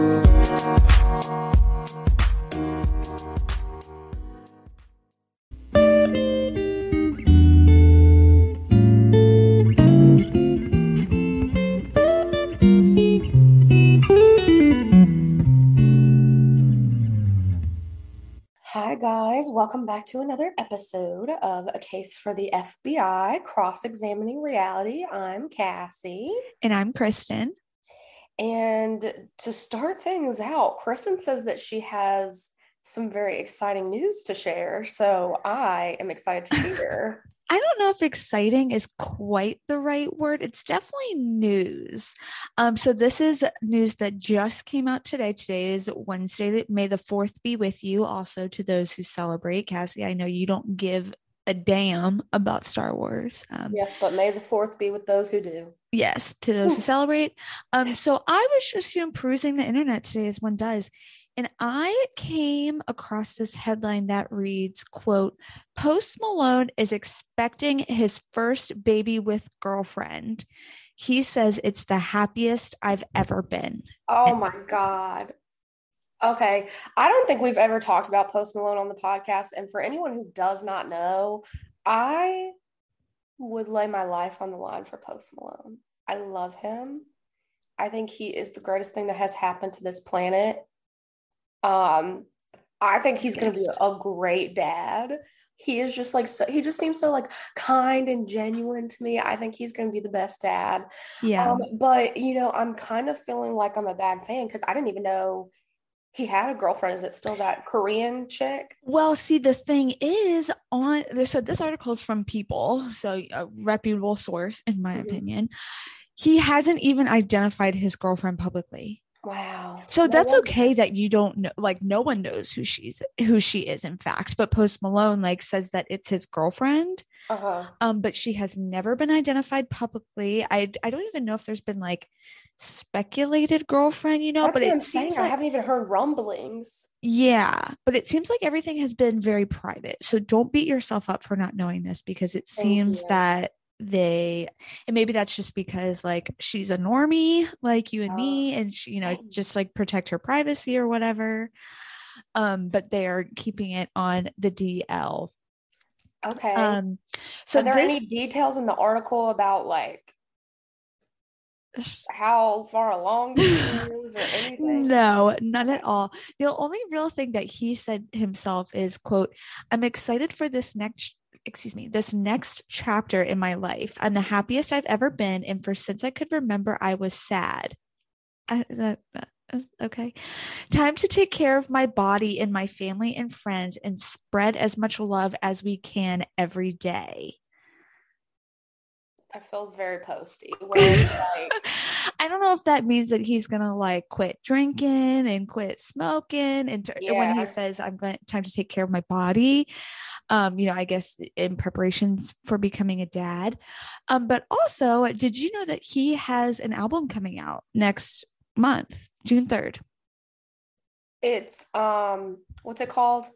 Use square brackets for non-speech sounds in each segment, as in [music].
Hi, guys. Welcome back to another episode of A Case for the FBI Cross Examining Reality. I'm Cassie. And I'm Kristen. And to start things out, Kristen says that she has some very exciting news to share. So I am excited to [laughs] hear. I don't know if exciting is quite the right word. It's definitely news. Um, so this is news that just came out today. Today is Wednesday. May the fourth be with you. Also to those who celebrate. Cassie, I know you don't give a damn about Star Wars. Um, yes, but may the fourth be with those who do. Yes, to those who [laughs] celebrate. Um, so I was just you know, perusing the internet today as one does, and I came across this headline that reads, quote, Post Malone is expecting his first baby with girlfriend. He says it's the happiest I've ever been. Oh my God. Okay. I don't think we've ever talked about Post Malone on the podcast. And for anyone who does not know, I would lay my life on the line for Post Malone. I love him. I think he is the greatest thing that has happened to this planet. Um, I think he's going to be a great dad. He is just like so, he just seems so like kind and genuine to me. I think he's going to be the best dad. Yeah. Um, but you know, I'm kind of feeling like I'm a bad fan because I didn't even know he had a girlfriend. Is it still that Korean chick? Well, see, the thing is, on this, so this article is from People, so a reputable source, in my mm-hmm. opinion. He hasn't even identified his girlfriend publicly. Wow. So that's okay that you don't know like no one knows who she's who she is in fact, but Post Malone like says that it's his girlfriend. Uh-huh. Um but she has never been identified publicly. I I don't even know if there's been like speculated girlfriend, you know, that's but it seems like, I haven't even heard rumblings. Yeah, but it seems like everything has been very private. So don't beat yourself up for not knowing this because it Thank seems you. that they and maybe that's just because like she's a normie like you and oh. me and she, you know just like protect her privacy or whatever um but they are keeping it on the dl okay um so are there this, any details in the article about like [sighs] how far along is or [laughs] anything? No, none at all. The only real thing that he said himself is, quote, I'm excited for this next excuse me, this next chapter in my life. I'm the happiest I've ever been. And for since I could remember, I was sad. I, uh, okay. Time to take care of my body and my family and friends and spread as much love as we can every day. That feels very posty. [laughs] Like... I don't know if that means that he's gonna like quit drinking and quit smoking, and t- yeah. when he says I'm going time to take care of my body, um, you know, I guess in preparations for becoming a dad. Um, but also, did you know that he has an album coming out next month, June third? It's um, what's it called?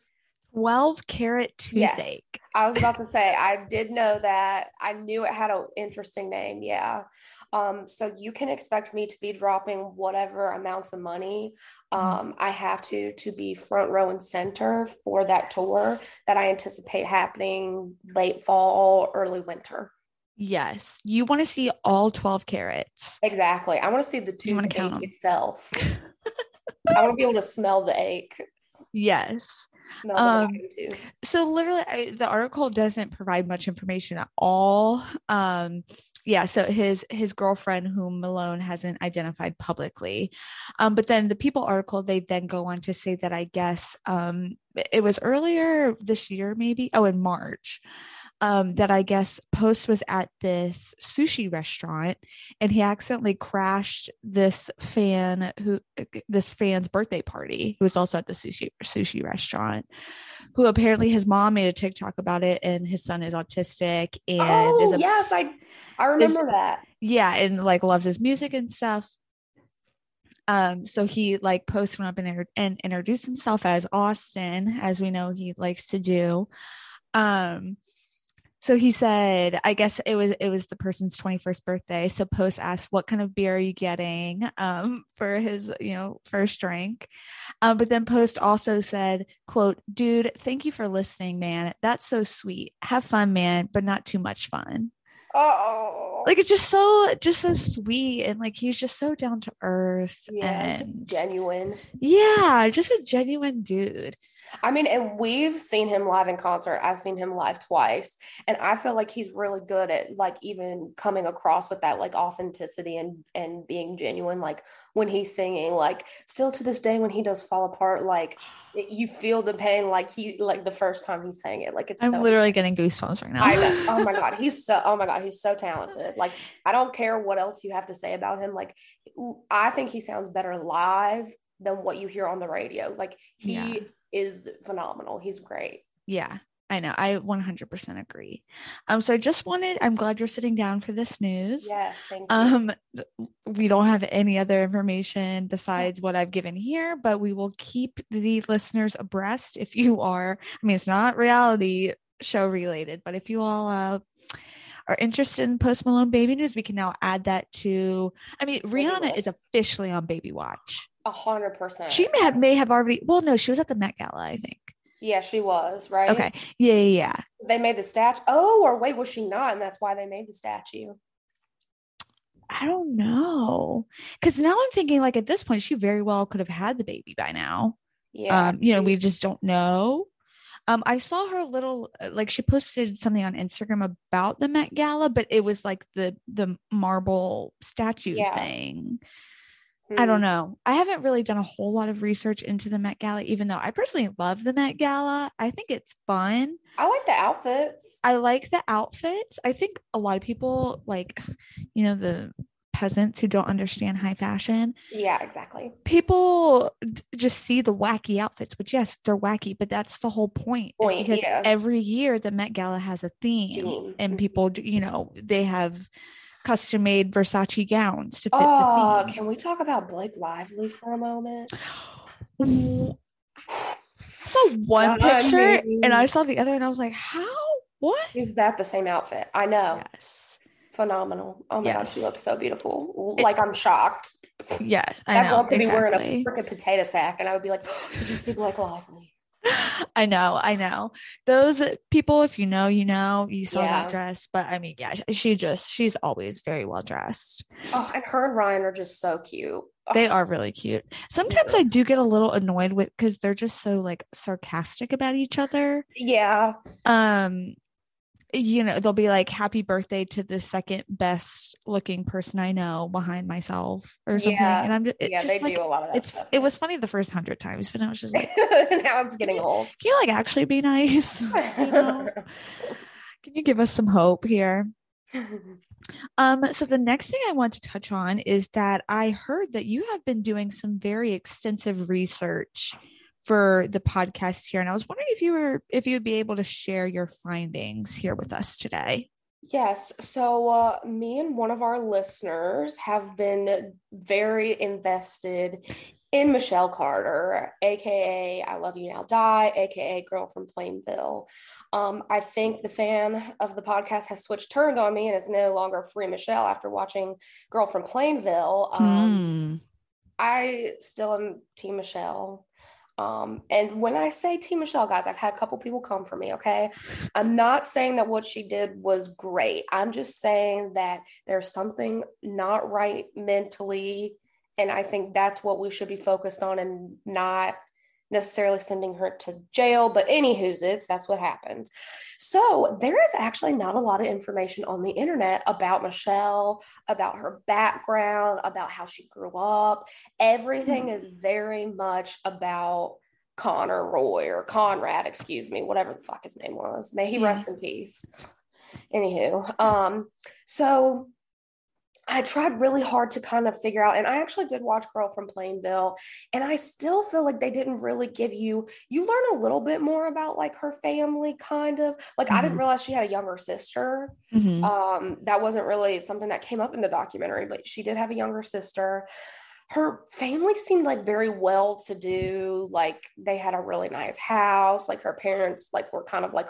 12 Carat Toothache. Yes. I was about to say, I did know that. I knew it had an interesting name. Yeah. Um, so you can expect me to be dropping whatever amounts of money mm-hmm. um, I have to to be front row and center for that tour that I anticipate happening late fall, early winter. Yes, you want to see all twelve carats. Exactly. I want to see the tooth itself. [laughs] I want to be able to smell the ache. Yes. Um, so literally I, the article doesn't provide much information at all um yeah so his his girlfriend whom malone hasn't identified publicly. Um but then the people article they then go on to say that i guess um it was earlier this year maybe? Oh in march um, that I guess Post was at this sushi restaurant and he accidentally crashed this fan who this fan's birthday party. Who was also at the sushi sushi restaurant who apparently his mom made a TikTok about it and his son is autistic and oh, is yes I I remember is, that. Yeah and like loves his music and stuff. Um so he like post went up and, and introduced himself as austin as we know he likes to do. Um So he said, I guess it was it was the person's 21st birthday. So Post asked, "What kind of beer are you getting um, for his, you know, first drink?" Um, but then Post also said, "Quote, dude, thank you for listening, man. That's so sweet. Have fun, man, but not too much fun." Oh, like it's just so just so sweet and like he's just so down to earth yeah, and genuine. Yeah, just a genuine dude. I mean, and we've seen him live in concert. I've seen him live twice, and I feel like he's really good at like even coming across with that like authenticity and and being genuine. Like when he's singing, like still to this day when he does fall apart, like [sighs] it, you feel the pain. Like he like the first time he sang it, like it's. I'm so literally getting goosebumps right now. I know. Oh my [laughs] god, he's so. Oh my god, he's so talented. Like I don't care what else you have to say about him. Like I think he sounds better live than what you hear on the radio. Like he. Yeah is phenomenal. He's great. Yeah, I know. I 100% agree. Um, so I just wanted, I'm glad you're sitting down for this news. Yes, thank you. Um, we don't have any other information besides what I've given here, but we will keep the listeners abreast if you are, I mean, it's not reality show related, but if you all, uh, are interested in Post Malone baby news, we can now add that to. I mean, Rihanna is officially on Baby Watch. A hundred percent. She may have, may have already. Well, no, she was at the Met Gala, I think. Yeah, she was right. Okay. Yeah, yeah, yeah. They made the statue. Oh, or wait, was she not? And that's why they made the statue. I don't know. Because now I'm thinking, like, at this point, she very well could have had the baby by now. Yeah. Um, you know, we just don't know. Um, I saw her little uh, like she posted something on Instagram about the Met Gala, but it was like the the marble statue yeah. thing. Mm-hmm. I don't hmm. know. I haven't really done a whole lot of research into the Met Gala, even though I personally love the Met Gala. I think it's fun. I like the outfits. I like the outfits. I think a lot of people like, you know, the peasants who don't understand high fashion. Yeah, exactly. People just see the wacky outfits, which yes, they're wacky, but that's the whole point. point because yeah. every year the Met Gala has a theme, theme. and people, you know, they have custom made Versace gowns to fit oh, the theme. Can we talk about Blake Lively for a moment? saw one picture and I saw the other and I was like, how? What? Is that the same outfit? I know. Yes phenomenal. Oh my yes. gosh, she looks so beautiful. Like I'm shocked. Yeah, I know. could exactly. be wearing a freaking potato sack, and I would be like, oh, [gasps] "Did you see Blake Lively?" [laughs] I know, I know. Those people, if you know, you know, you saw yeah. that dress. But I mean, yeah, she just she's always very well dressed. Oh, and her and Ryan are just so cute. They are really cute. Sometimes yeah. I do get a little annoyed with because they're just so like sarcastic about each other. Yeah. Um, you know, they'll be like, happy birthday to the second best looking person I know behind myself or something. Yeah. And I'm just, yeah, just they like, do a lot of that. It's, stuff. it was funny the first hundred times, but now it's just like, [laughs] now it's getting old. Can you like actually be nice? [laughs] you know? [laughs] Can you give us some hope here? Um, so the next thing I want to touch on is that I heard that you have been doing some very extensive research for the podcast here. And I was wondering if you were if you would be able to share your findings here with us today. Yes. So, uh, me and one of our listeners have been very invested in Michelle Carter, aka I Love You Now Die, aka Girl from Plainville. Um, I think the fan of the podcast has switched turned on me and is no longer free Michelle after watching Girl from Plainville. Um, mm. I still am Team Michelle. Um, and when I say Team Michelle, guys, I've had a couple people come for me. Okay. I'm not saying that what she did was great. I'm just saying that there's something not right mentally. And I think that's what we should be focused on and not necessarily sending her to jail, but anywho's it's that's what happened. So there is actually not a lot of information on the internet about Michelle, about her background, about how she grew up. Everything is very much about Connor Roy or Conrad, excuse me, whatever the fuck his name was. May he yeah. rest in peace. Anywho, um, so I tried really hard to kind of figure out, and I actually did watch Girl from Plainville, and I still feel like they didn't really give you, you learn a little bit more about like her family, kind of. Like, mm-hmm. I didn't mm-hmm. realize she had a younger sister. Mm-hmm. Um, that wasn't really something that came up in the documentary, but she did have a younger sister. Her family seemed like very well to do. Like, they had a really nice house. Like, her parents, like, were kind of like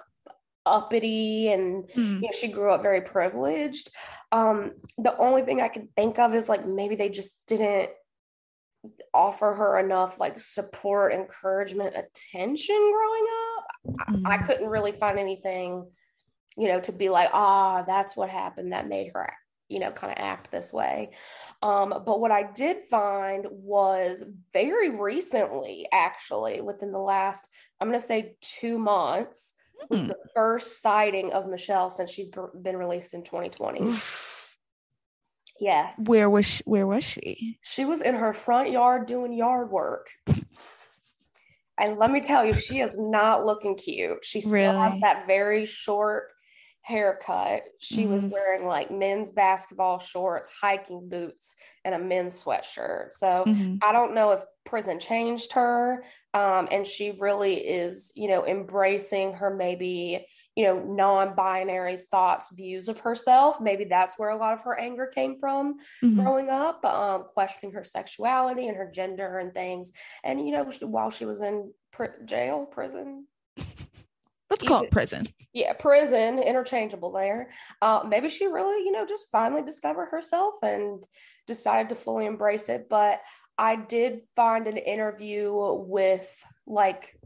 uppity and mm. you know she grew up very privileged um the only thing i can think of is like maybe they just didn't offer her enough like support encouragement attention growing up mm. I, I couldn't really find anything you know to be like ah that's what happened that made her you know kind of act this way um, but what i did find was very recently actually within the last i'm going to say two months was hmm. the first sighting of Michelle since she's been released in 2020. yes. Where was she, where was she? She was in her front yard doing yard work. and let me tell you, she is not looking cute. She still really? has that very short haircut. She mm-hmm. was wearing like men's basketball shorts, hiking boots, and a men's sweatshirt. So mm-hmm. I don't know if prison changed her. Um, and she really is, you know, embracing her maybe, you know, non binary thoughts, views of herself. Maybe that's where a lot of her anger came from mm-hmm. growing up, um, questioning her sexuality and her gender and things. And, you know, while she was in pr- jail, prison, Let's call it prison. Yeah, prison, interchangeable there. Uh, maybe she really, you know, just finally discovered herself and decided to fully embrace it. But I did find an interview with like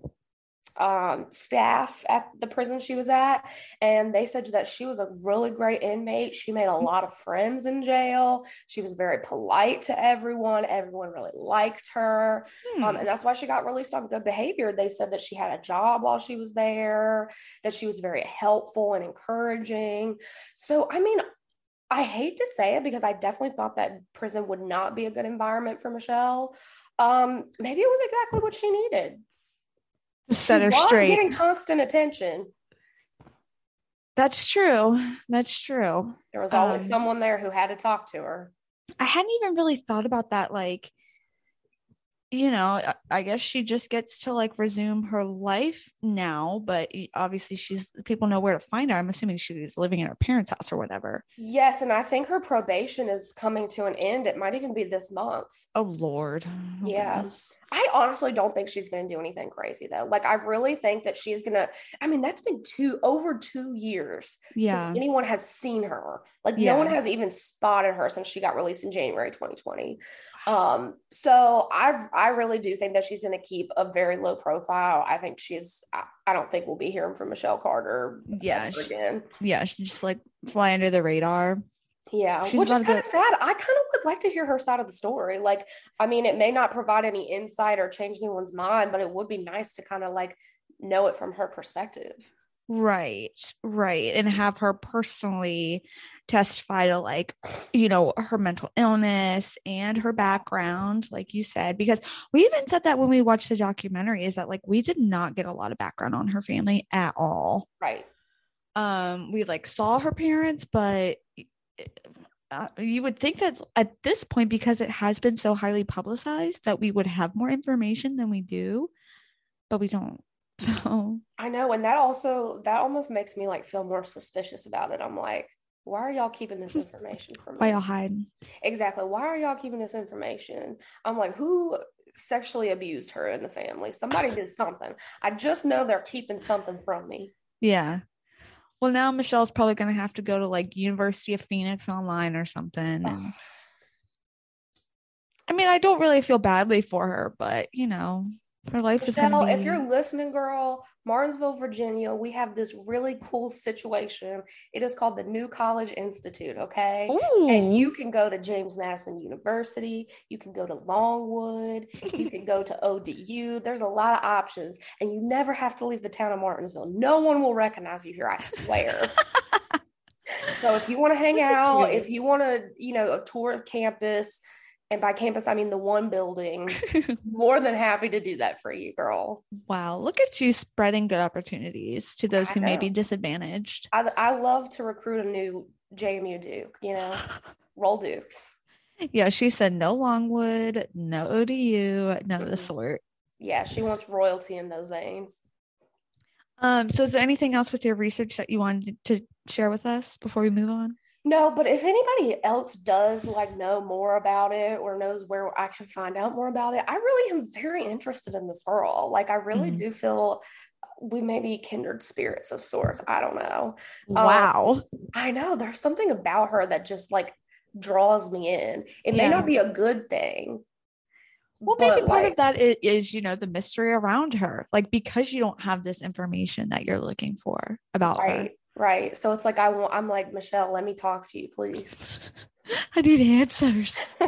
um, staff at the prison she was at, and they said that she was a really great inmate. She made a mm-hmm. lot of friends in jail. She was very polite to everyone. Everyone really liked her, um, hmm. um, and that's why she got released on good behavior. They said that she had a job while she was there, that she was very helpful and encouraging. So, I mean, I hate to say it because I definitely thought that prison would not be a good environment for Michelle. Um, maybe it was exactly what she needed set her straight. Getting constant attention. That's true. That's true. There was always um, someone there who had to talk to her. I hadn't even really thought about that. Like, you know, I guess she just gets to like resume her life now, but obviously she's people know where to find her. I'm assuming she she's living in her parents' house or whatever. Yes, and I think her probation is coming to an end. It might even be this month. Oh Lord. Oh, yeah. Goodness. I honestly don't think she's going to do anything crazy though. Like I really think that she's going to I mean that's been two over 2 years yeah. since anyone has seen her. Like yeah. no one has even spotted her since she got released in January 2020. Um so I I really do think that she's going to keep a very low profile. I think she's I, I don't think we'll be hearing from Michelle Carter yeah, she, again. Yeah, she just like fly under the radar. Yeah, She's which is kind of sad. I kind of would like to hear her side of the story. Like, I mean, it may not provide any insight or change anyone's mind, but it would be nice to kind of like know it from her perspective. Right, right. And have her personally testify to like, you know, her mental illness and her background, like you said, because we even said that when we watched the documentary, is that like we did not get a lot of background on her family at all. Right. Um, we like saw her parents, but uh, you would think that at this point, because it has been so highly publicized, that we would have more information than we do, but we don't. [laughs] So I know, and that also that almost makes me like feel more suspicious about it. I'm like, why are y'all keeping this information from me? Why y'all hiding? Exactly. Why are y'all keeping this information? I'm like, who sexually abused her in the family? Somebody did something. I just know they're keeping something from me. Yeah. Well, now Michelle's probably going to have to go to like University of Phoenix online or something. And, I mean, I don't really feel badly for her, but you know, her life Michelle, is going to be. If you're listening, girl, Martinsville, Virginia, we have this really cool situation. It is called the New College Institute, okay? Ooh. And you can go to James Madison University, you can go to Longwood, you can go to ODU. There's a lot of options, and you never have to leave the town of Martinsville. No one will recognize you here, I swear. [laughs] so if you want to hang out, if you want to, you know, a tour of campus, and by campus i mean the one building. [laughs] More than happy to do that for you girl. Wow look at you spreading good opportunities to those I who know. may be disadvantaged. I, I love to recruit a new jmu duke you know? [laughs] Roll dukes. Yeah she said no longwood no odu none of the sort. Yeah she wants royalty in those veins. Um so is there anything else with your research that you wanted to share with us before we move on no, but if anybody else does like know more about it or knows where I can find out more about it, I really am very interested in this girl. Like I really mm-hmm. do feel we may be kindred spirits of sorts. I don't know. Wow. Um, I know there's something about her that just like draws me in. It yeah. may not be a good thing. Well, maybe part like, of that is, is, you know, the mystery around her. Like because you don't have this information that you're looking for about right, her. Right. So it's like I want I'm like, Michelle, let me talk to you, please. [laughs] I need answers. [laughs]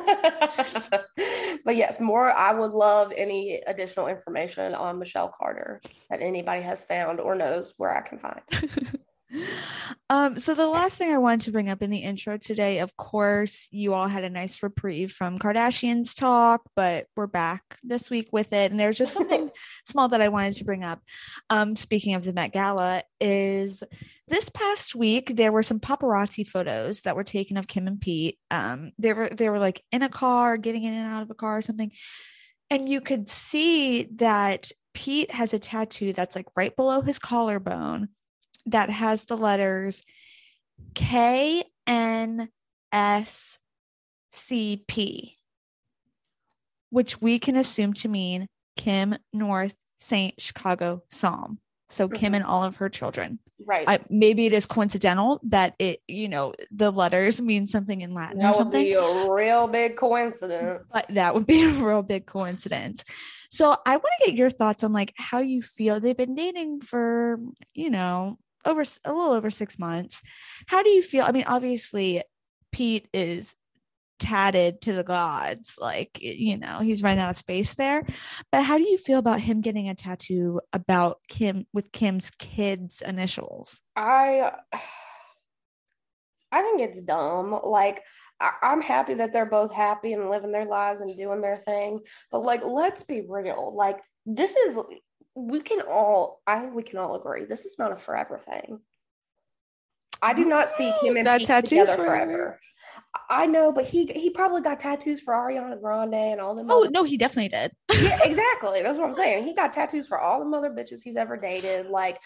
but yes, more I would love any additional information on Michelle Carter that anybody has found or knows where I can find. [laughs] um, so the last thing I wanted to bring up in the intro today, of course, you all had a nice reprieve from Kardashians talk, but we're back this week with it. And there's just something small that I wanted to bring up. Um, speaking of the Met Gala, is this past week there were some paparazzi photos that were taken of Kim and Pete. Um, they were they were like in a car, getting in and out of a car or something. And you could see that Pete has a tattoo that's like right below his collarbone that has the letters K N S C P, which we can assume to mean Kim North Saint Chicago Psalm. So mm-hmm. Kim and all of her children. Right. I, maybe it is coincidental that it, you know, the letters mean something in Latin that or something. Would be a real big coincidence. But that would be [laughs] a real big coincidence. So I want to get your thoughts on like how you feel. They've been dating for, you know, over a little over six months. How do you feel? I mean, obviously, Pete is tatted to the gods like you know he's running out of space there. But how do you feel about him getting a tattoo about kim with kim's kids initials? I i think it's dumb. Like I, i'm happy that they're both happy and living their lives and doing their thing. But like let's be real. Like this is we can all i think we can all agree this is not a forever thing. I do not see Kim and that Pete together forever. forever. I know, but he he probably got tattoos for Ariana Grande and all them. Oh no, he definitely did. [laughs] yeah, [laughs] exactly. That's what I'm saying. He got tattoos for all the mother bitches he's ever dated. Like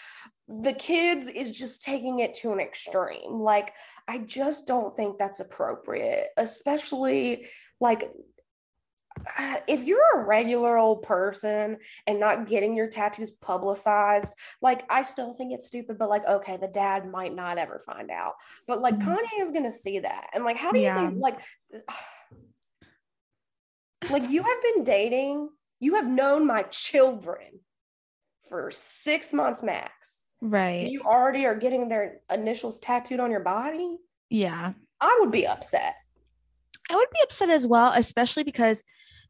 the kids is just taking it to an extreme. Like I just don't think that's appropriate, especially like [sighs] if you're a regular old person and not getting your tattoos publicized, like I still think it's stupid, but like, okay, the dad might not ever find out. But like mm-hmm. Kanye is gonna see that. And like, how do you yeah. think like [sighs] like you have been dating, you have known my children for six months max. Right. You already are getting their initials tattooed on your body. Yeah. I would be upset. I would be upset as well, especially because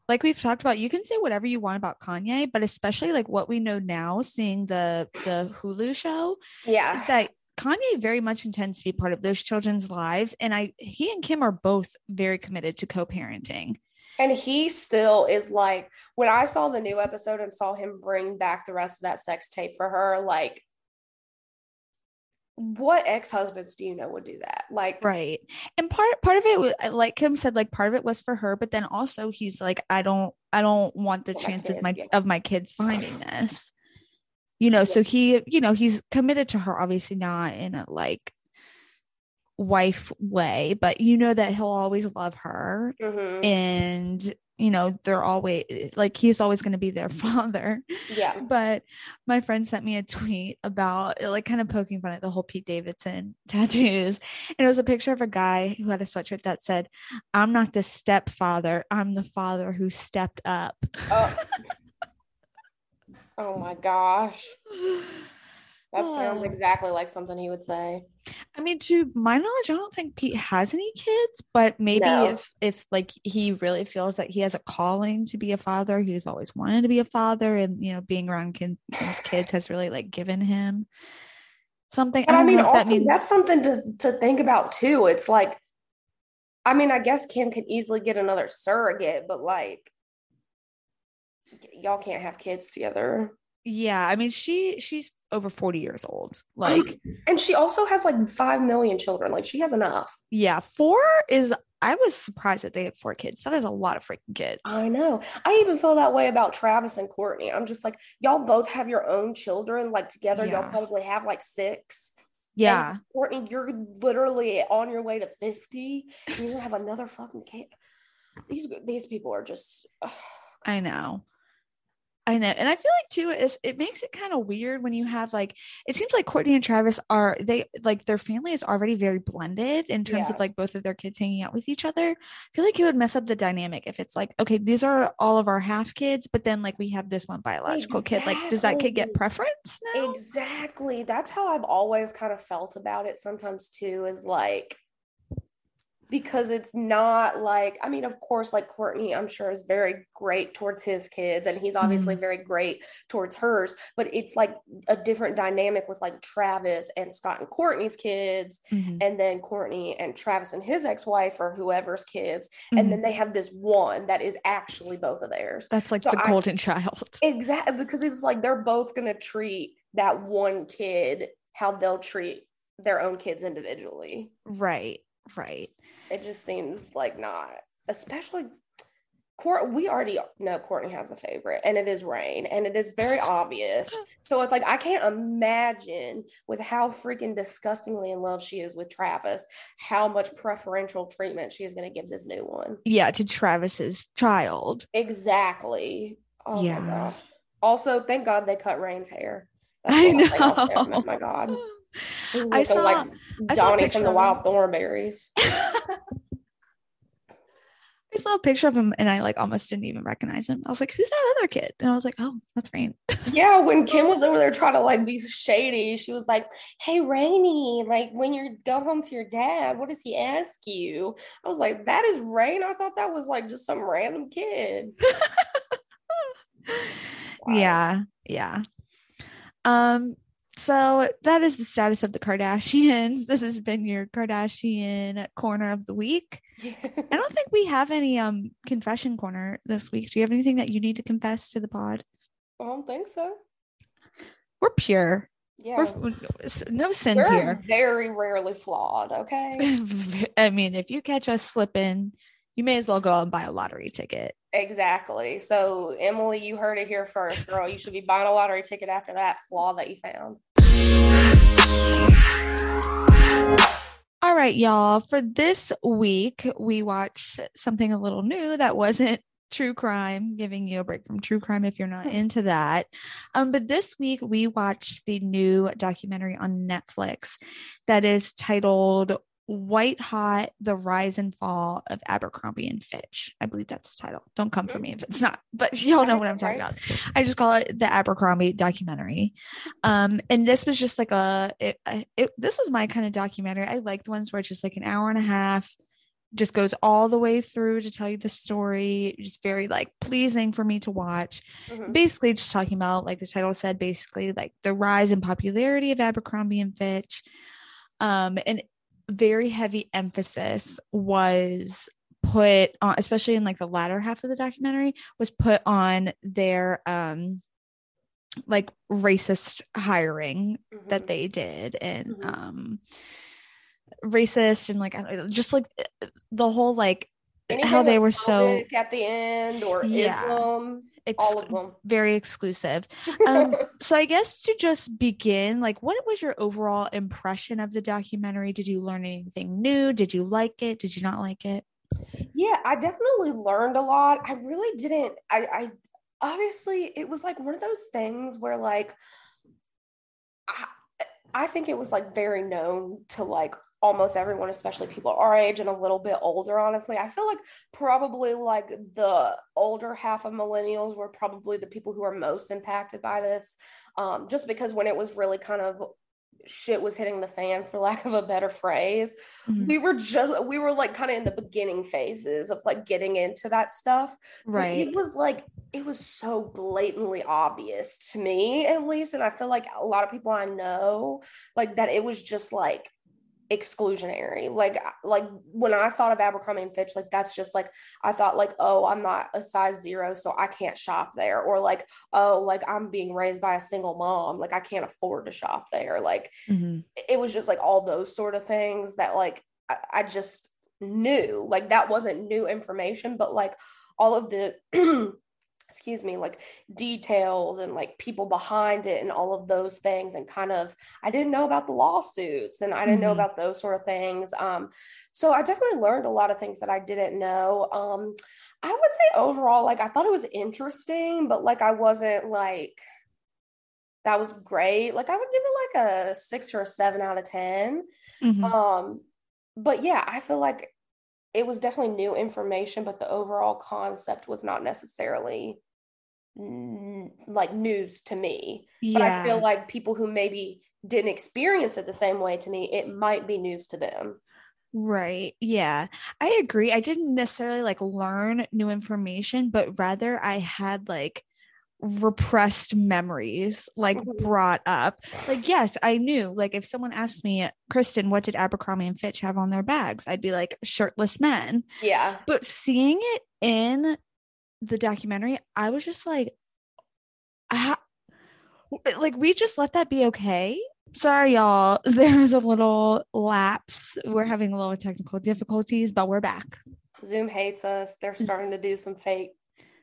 like we've talked about, you can say whatever you want about Kanye, but especially like what we know now, seeing the the Hulu show, yeah, that Kanye very much intends to be part of those children's lives, and I he and Kim are both very committed to co-parenting. And he still is like when I saw the new episode and saw him bring back the rest of that sex tape for her, like what ex-husbands do you know would do that like right and part part of it like kim said like part of it was for her but then also he's like i don't i don't want the chance kids, of my yeah. of my kids finding this you know yeah. so he you know he's committed to her obviously not in a like wife way but you know that he'll always love her mm-hmm. and you know they're always eh, like he's always going to be their [laughs] father. Yeah. But my friend sent me a tweet about eh, like kind of poking fun at the whole pete davidson [laughs] tattoos. And it was a picture of a guy who had a sweatshirt that said i'm not the stepfather i'm the father who stepped up. Oh, [laughs] oh my gosh that [sighs] sounds exactly like something he would say. I mean, to my knowledge, I don't think Pete has any kids, but maybe no. if if like he really feels that he has a calling to be a father, he's always wanted to be a father, and you know, being around kids, kids has really like given him something. I, I, mean, also that means- that's something to to think about too. It's like, I mean, I guess Kim could easily get another surrogate, but like, y'all can't have kids together. Yeah, I mean, she she's over 40 years old. [gasps] Like, and she also has like 5 million children. Like, she has enough. Yeah. Four is, I was surprised that they had four kids. That is a lot of freaking kids. I know. I even feel that way about Travis and Kourtney. I'm just like, y'all both have your own children. Like, together, yeah. y'all probably have like six. Yeah. And Kourtney, you're literally on your way to 50 and you have another fucking kid. These, these people are just. I know. I know. And I feel like too is it makes it kind of weird when you have like it seems like Kourtney and Travis are they like their family is already very blended in terms yeah. of like both of their kids hanging out with each other. I feel like it would mess up the dynamic if it's like, okay, these are all of our half kids, but then like we have this one biological exactly. kid. Like, does that kid get preference? Now? Exactly. That's how I've always kind of felt about it sometimes too, is like because it's not like I mean, of course, like kourtney I'm sure is very great towards his kids, and he's obviously mm-hmm. very great towards hers. But it's like a different dynamic with like Travis and Scott and kourtney's kids, mm-hmm. and then kourtney and Travis and his ex-wife or whoever's kids, mm-hmm. and then mm-hmm. they have this one that is actually both of theirs. That's like so the golden I, child. [laughs] Exactly, because it's like they're both gonna treat that one kid how they'll treat their own kids individually. Right. Right it just seems like not, especially Court. We already know Kourtney has a favorite, and it is Rain, and it is very [laughs] obvious. So it's like I can't imagine with how freaking disgustingly in love she is with Travis, how much preferential treatment she is going to give this new one. Yeah, to Travis's child. Exactly. Oh yeah. my god. Also, thank God they cut Rain's hair. That's I know. Oh my god. [laughs] I saw like Donnie from the Wild Thornberrys. [laughs] I saw a picture of him and I like almost didn't even recognize him. I was like, who's that other kid? And I was like, oh, that's Rain. [laughs] yeah, when Kim was over there trying to like be shady, she was like, hey, Rainy, like when you go home to your dad, what does he ask you? I was like, that is Rain. I thought that was like just some random kid. wow. [laughs] Yeah. Yeah. Um, so that is the status of the Kardashians. [laughs] This has been your Kardashian corner of the week. I don't think we have any um confession corner this week. Do you have anything that you need to confess to the pod? I don't think so. We're pure. Yeah. We're, no sins We're here. Very rarely flawed. Okay. [laughs] I mean, if you catch us slipping, you may as well go out and buy a lottery ticket. Exactly. So, Emily, you heard it here first, girl. You should be buying a lottery ticket after that flaw that you found. All right, y'all. For this week, we watched something a little new that wasn't true crime, giving you a break from true crime if you're not hmm. into that. Um, but this week we watched the new documentary on Netflix that is titled White Hot The Rise and Fall of Abercrombie and Fitch. I believe that's the title. Don't come for me if it's not, but [laughs] y'all know what I'm talking about. I just call it the Abercrombie documentary. Um, and this was just like a, it, it, this was my kind of documentary. I like the ones where it's just like an hour and a half, just goes all the way through to tell you the story, just very like pleasing for me to watch. Mm-hmm. Basically, just talking about, like the title said, basically like the rise in popularity of Abercrombie and Fitch. Um, and very heavy emphasis was put on especially in like the latter half of the documentary was put on their um like racist hiring mm-hmm. that they did and mm-hmm. um racist and like just like the whole like Anything how they were so at the end or yeah. Islam ex- all of them. very exclusive. Um [laughs] so i guess to just begin like what was your overall impression of the documentary? Did you learn anything new? Did you like it? Did you not like it? Yeah i definitely learned a lot. I really didn't i i obviously it was like one of those things where like I, I think it was like very known to like almost everyone, especially people our age and a little bit older, honestly. I feel like probably like the older half of millennials were probably the people who are most impacted by this. Um, just because when it was really kind of shit was hitting the fan for lack of a better phrase mm-hmm. we were just we were like kind of in the beginning phases of like getting into that stuff right but it was like it was so blatantly obvious to me at least and i feel like a lot of people i know like that it was just like exclusionary. Like like when i thought of abercrombie and fitch like that's just like i thought like oh i'm not a size zero so i can't shop there. Or like oh like i'm being raised by a single mom like i can't afford to shop there. Like mm-hmm. it was just like all those sort of things that like I, I just knew. Like that wasn't new information but like all of the [clears throat] excuse me, like details and like people behind it and all of those things. And kind of, I didn't know about the lawsuits and I didn't mm-hmm. know about those sort of things. Um, so I definitely learned a lot of things that I didn't know. Um, I would say overall, like I thought it was interesting, but like I wasn't like, that was great. Like I would give it like a six or a seven out of 10. Mm-hmm. Um, but yeah, I feel like it was definitely new information, but the overall concept was not necessarily like news to me. Yeah. But I feel like people who maybe didn't experience it the same way to me, it might be news to them. Right. Yeah. I agree. I didn't necessarily like learn new information, but rather I had like repressed memories like mm-hmm. brought up. Like, yes, I knew. Like, if someone asked me, Kristen, what did Abercrombie and Fitch have on their bags? I'd be like, shirtless men. Yeah. But seeing it in the documentary, I was just like, I, like, we just let that be okay. Sorry, y'all. [laughs] There's a little lapse. We're having a little technical difficulties, but we're back. Zoom hates us. They're starting to do some fake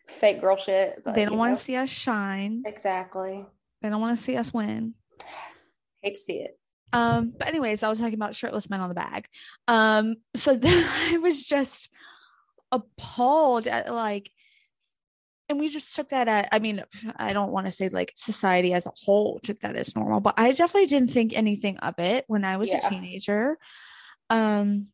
fake girl shit. But, they don't want to see us shine. Exactly. They don't want to see us win. [sighs] Hate to see it. Um, but anyways, I was talking about shirtless men on the bag. Um, so [laughs] then I was just appalled at like, and we just took that at, I mean, I don't want to say like society as a whole took that as normal, but I definitely didn't think anything of it when I was yeah. a teenager. Um,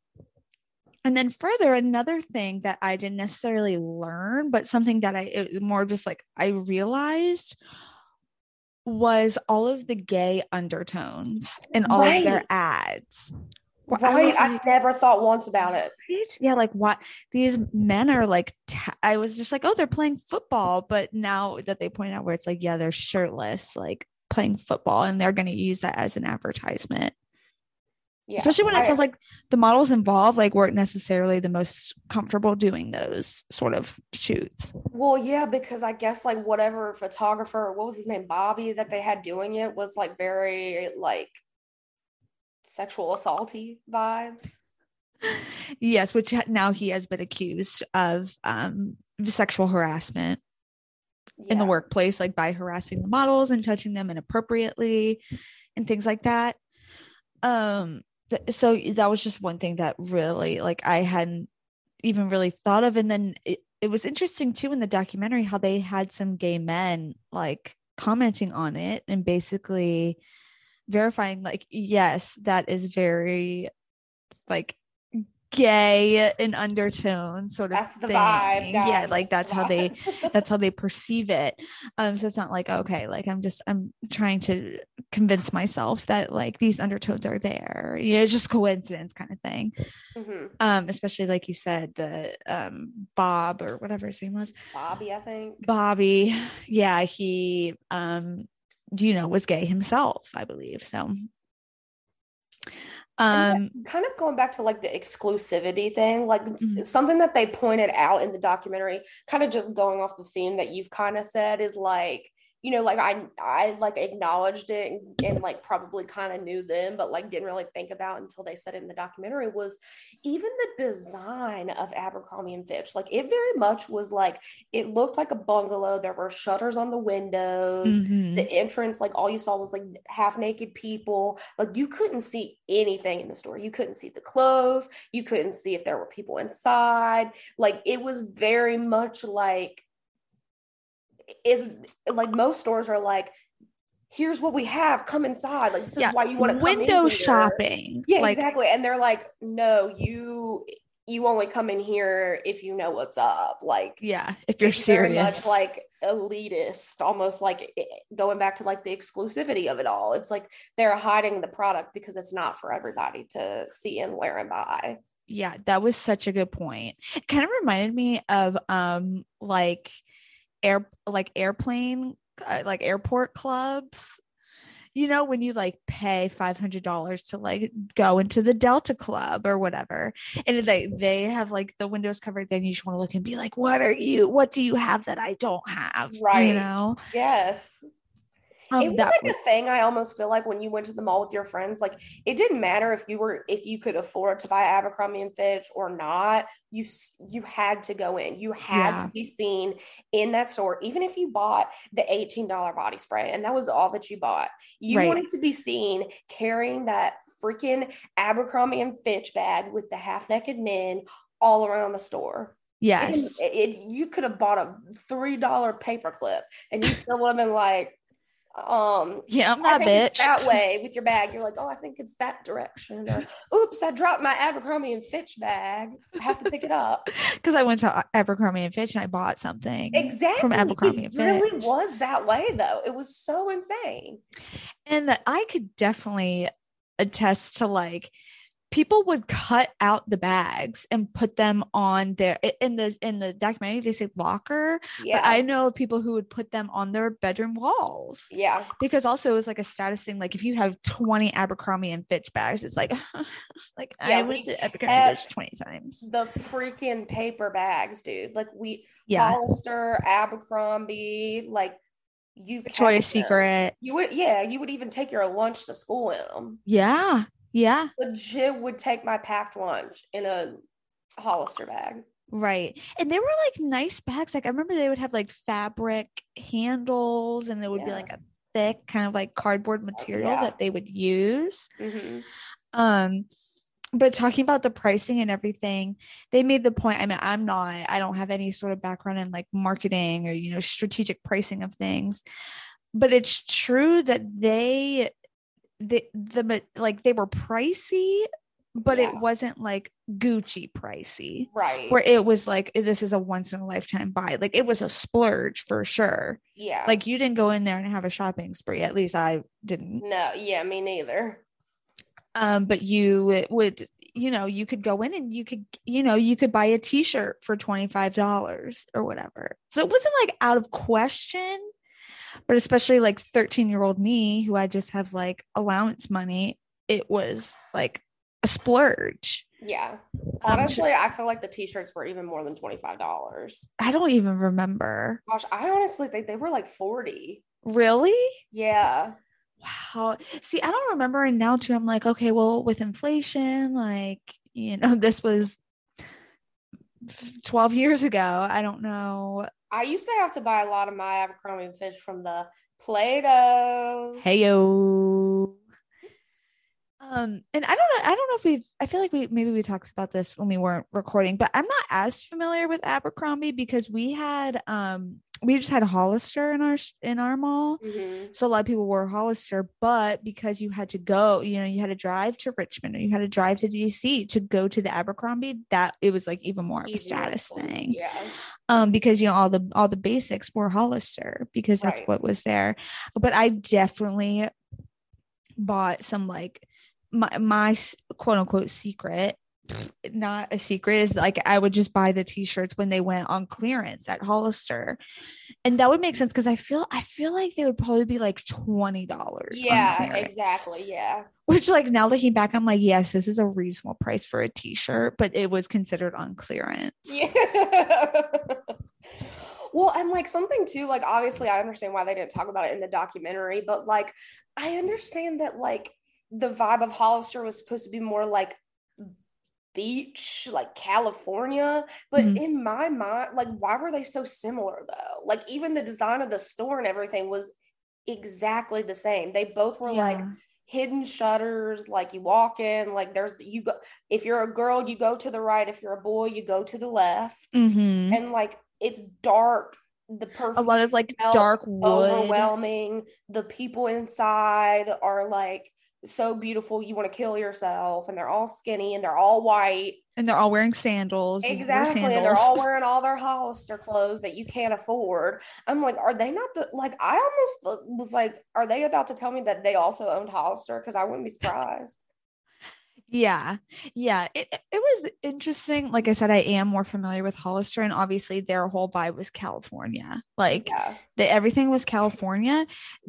and then further, another thing that I didn't necessarily learn, but something that I more just like I realized was all of the gay undertones in all right. of their ads. Right. I, like, I, never thought once about it. Yeah. Like what these men are like, ta- I was just like, oh, they're playing football. But now that they point out where it's like, yeah, they're shirtless, like playing football, and they're going to use that as an advertisement. Yeah. Especially when it sounds like the models involved like weren't necessarily the most comfortable doing those sort of shoots. Well, yeah, because I guess like whatever photographer, what was his name, Bobby, that they had doing it was like very like sexual assaulty vibes. yes, which now he has been accused of um sexual harassment yeah. in the workplace, like by harassing the models and touching them inappropriately and things like that. Um so that was just one thing that really like I hadn't even really thought of. And then it, it was interesting too in the documentary how they had some gay men like commenting on it and basically verifying like yes that is very like gay in undertone sort of that's the thing. vibe yeah like that's how they that's how they perceive it. Um so it's not like okay like i'm just i'm trying to convince myself that like these undertones are there. You know it's just coincidence kind of thing. Mm-hmm. um especially like you said the um bob or whatever his name was. Bobby i think. Bobby yeah he um do you know was gay himself i believe so um kind of going back to like the exclusivity thing like mm-hmm. something that they pointed out in the documentary kind of just going off the theme that you've kind of said is like you know, like I I like acknowledged it and, and like probably kind of knew them, but like didn't really think about until they said it in the documentary was even the design of Abercrombie and Fitch. Like it very much was like it looked like a bungalow. There were shutters on the windows. Mm-hmm. The entrance, like all you saw was like half naked people. Like you couldn't see anything in the store. You couldn't see the clothes. You couldn't see if there were people inside. Like it was very much like is like most stores are like here's what we have come inside. Like this yeah. is why you want to window shopping yeah like, exactly and they're like no you you only come in here if you know what's up like yeah if you're serious very much like elitist almost like eh, going back to like the exclusivity of it all. It's like they're hiding the product because it's not for everybody to see and wear and buy. Yeah that was such a good point. It kind of reminded me of um like air like airplane uh, like airport clubs you know when you like pay $500 to like go into the delta club or whatever. And they they have like the windows covered then you just want to look and be like what are you what do you have that i don't have? Right. you know? Yes Um, it was like was- a thing. I almost feel like when you went to the mall with your friends, like it didn't matter if you were if you could afford to buy Abercrombie and Fitch or not. You you had to go in. You had yeah. to be seen in that store, even if you bought the eighteen dollar body spray and that was all that you bought. You right. wanted to be seen carrying that freaking Abercrombie and Fitch bag with the half naked men all around the store. Yes. It, it, you could have bought a $3 paperclip and you still would have been like, um yeah i'm not bitch. that way with your bag. You're like oh i think it's that direction or oops i dropped my abercrombie and fitch bag. I have to pick it up. [laughs] Because i went to abercrombie and fitch and i bought something exactly. From abercrombie it and fitch. really was that way though. It was so insane. And i could definitely attest to like people would cut out the bags and put them on their in the in the documentary they say locker yeah. But i know people who would put them on their bedroom walls yeah. because also it was like a status thing like if you have 20 abercrombie and fitch bags it's like [laughs] like yeah, i went to abercrombie and fitch 20 times. the freaking paper bags dude. Like we yeah. Hollister abercrombie like you Victoria's Secret. You would, yeah, you would even take your lunch to school in them. Yeah, yeah. Legit would take my packed lunch in a Hollister bag. Right. And they were like nice bags. Like I remember they would have like fabric handles and it would yeah. be like a thick kind of like cardboard material yeah. that they would use. Mm-hmm. Um but talking about the pricing and everything, they made the point. I mean, I'm not, I don't have any sort of background in like marketing or, you know, strategic pricing of things, but it's true that they the the like they were pricey but yeah. it wasn't like Gucci pricey. Right. Where it was like this is a once in a lifetime buy. Like it was a splurge for sure. Yeah. Like you didn't go in there and have a shopping spree. At least I didn't. No, yeah, me neither. Um, but you would, you know, you could go in and you could, you know, you could buy a t-shirt for $25 or whatever. So it wasn't like out of question but especially like 13 year old me who I just have like allowance money, it was like a splurge. Yeah. Um, honestly, um, I feel like the t-shirts were even more than $25. I don't even remember. Gosh, I honestly think they were like 40. Really? Yeah. Wow. See, I don't remember and now too. I'm like, okay, well, with inflation, like, you know, [laughs] this was 12 years ago. I don't know. I used to have to buy a lot of my Abercrombie Fitch from the Plato's. Hey yo. Um, and I don't know, I don't know if we've I feel like we maybe we talked about this when we weren't recording, but I'm not as familiar with Abercrombie because we had um we just had Hollister in our in our mall, mm-hmm. so a lot of people wore Hollister. But because you had to go, you know, you had to drive to Richmond or you had to drive to DC to go to the Abercrombie. That it was like even more of a status thing, yeah. Um, because you know all the all the basics were Hollister because that's right. what was there. But I definitely bought some like my my quote unquote secret not a secret is like I would just buy the t-shirts when they went on clearance at Hollister. And that would make sense because I feel I feel like they would probably be like $20. Yeah, exactly. Yeah. Which like now looking back, I'm like, yes, this is a reasonable price for a t-shirt, but it was considered on clearance. Yeah. [laughs] well, and like something too, like obviously I understand why they didn't talk about it in the documentary, but like I understand that like the vibe of Hollister was supposed to be more like beach, like California. But mm-hmm. in my mind, like, why were they so similar though? Like, even the design of the store and everything was exactly the same. They both were yeah. like hidden shutters, like you walk in, like there's you go if you're a girl, you go to the right, if you're a boy, you go to the left. Mm-hmm. And like it's dark the perfect a lot of like dark wood overwhelming the people inside are like so beautiful. You want to kill yourself and they're all skinny and they're all white. And they're all wearing sandals exactly sandals. and they're all wearing all their hollister clothes that you can't afford. I'm like are they not the like i almost was like are they about to tell me that they also owned hollister? Because i wouldn't be surprised yeah. Yeah. It, it was interesting. Like I said, I am more familiar with Hollister, and obviously their whole vibe was California. Like yeah. the, everything was California.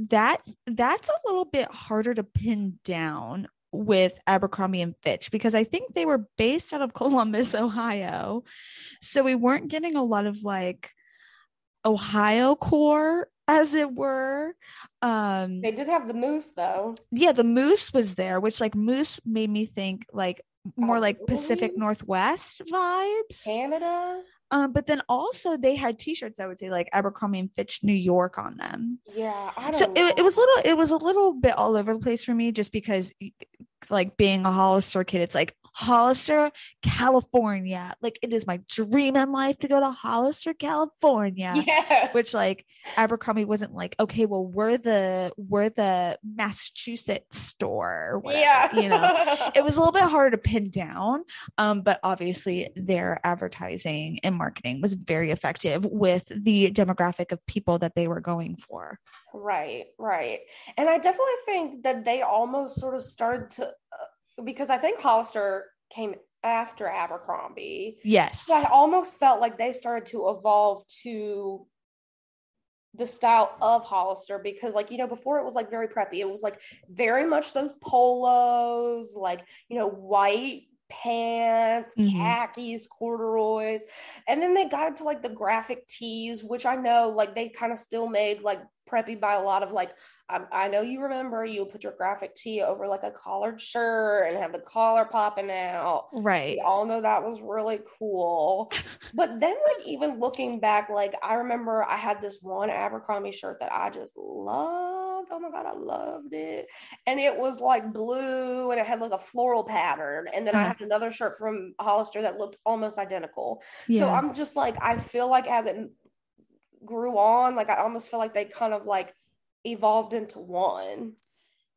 That that's a little bit harder to pin down with Abercrombie and Fitch because I think they were based out of [laughs] Columbus, Ohio. So we weren't getting a lot of like Ohio core as it were. Um they did have the moose though. Yeah, the moose was there, which like moose made me think like more oh, like? Pacific Northwest vibes. Canada. Um, but then also they had T-shirts. I would say like Abercrombie and Fitch New York on them. Yeah, so it, it, was a little. It was a little bit all over the place for me, just because, like being a Hollister kid, it's like Hollister, California. Like it is my dream in life to go to Hollister, California. Yes. Which like Abercrombie wasn't like, okay, well, we're the we're the Massachusetts store. Whatever, yeah. you know, [laughs] it was a little bit harder to pin down. Um, but obviously their advertising and marketing was very effective with the demographic of people that they were going for. Right, right. And I definitely think that they almost sort of started to uh, because I think Hollister came after Abercrombie. Yes. So I almost felt like they started to evolve to the style of Hollister because, like, you know, before it was like very preppy. It was like very much those polos, like, you know, white pants, mm-hmm. khakis, corduroys. And then they got into like the graphic tees, which I know like they kind of still made like preppy by a lot of like I, I know you remember you put your graphic tee over like a collared shirt and have the collar popping out. Right. We all know that was really cool. but then like even looking back, like I remember I had this one Abercrombie shirt that I just loved. Oh my god, I loved it. And it was like blue and it had like a floral pattern. And then uh-huh. I had another shirt from Hollister that looked almost identical. Yeah. So I'm just like I feel like as it grew on, like I almost feel like they kind of like evolved into one.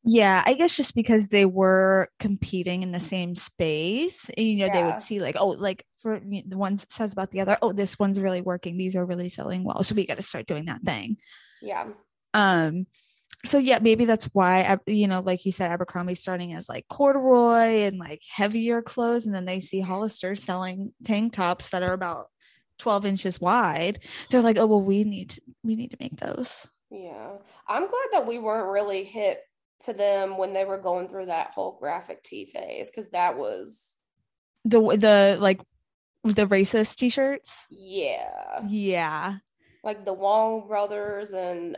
Yeah, I guess just because they were competing in the same space, and, you know, yeah. they would see like, oh, like for the one says about the other, oh, this one's really working. These are really selling well, so we got to start doing that thing. Yeah. Um. So yeah, maybe that's why you know, like you said, Abercrombie starting as like corduroy and like heavier clothes, and then they see Hollister selling tank tops that are about 12 inches wide they're like oh well we need to we need to make those. Yeah. I'm glad that we weren't really hit to them when they were going through that whole graphic tee phase because that was the the like the racist t-shirts? Yeah. Yeah. Like the wong brothers and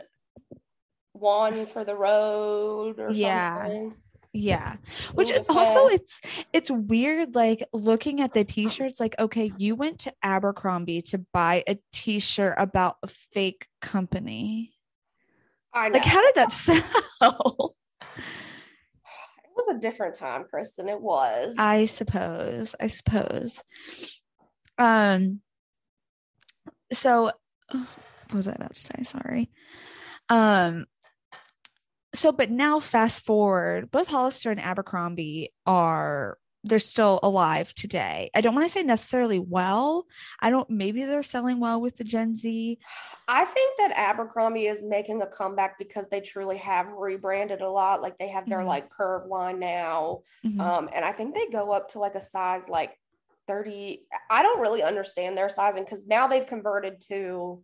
one for the road or yeah. something yeah. Which also it's it's weird like looking at the t-shirts like okay you went to abercrombie to buy a t-shirt about a fake company. Like how did that sell? [laughs] It was a different time kristen. It was. I suppose i suppose. Um so [sighs] what was i about to say? Sorry. Um so but now fast forward both hollister and abercrombie are they're still alive today. I don't want to say necessarily well. I don't maybe they're selling well with the gen z. I think that abercrombie is making a comeback because they truly have rebranded a lot. Like they have their mm-hmm. like curve line now. Mm-hmm. um and i think they go up to like a size like 30 i don't really understand their sizing because now they've converted to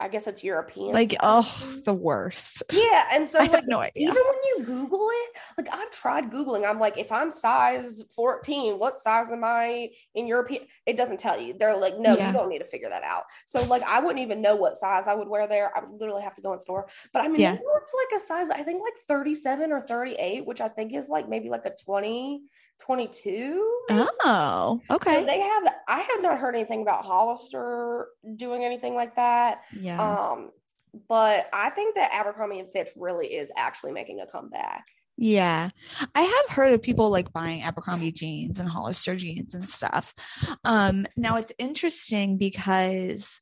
I guess it's European. Like, oh, the worst. [laughs] Yeah. And so, I like, have no idea. Even when you Google it, like, I've tried Googling. I'm like, if I'm size 14, what size am I in European? It doesn't tell you. They're like, no, yeah. you don't need to figure that out. So, like, I wouldn't even know what size I would wear there. I would literally have to go in store. But I mean, yeah. looked like a size, I think like 37 or 38, which I think is like maybe like a 20 22. Oh, okay. So they have, I have not heard anything about Hollister doing anything like that. Yeah. Um, but I think that Abercrombie and Fitch really is actually making a comeback. Yeah. I have heard of people like buying Abercrombie jeans and Hollister jeans and stuff. Um, now it's interesting because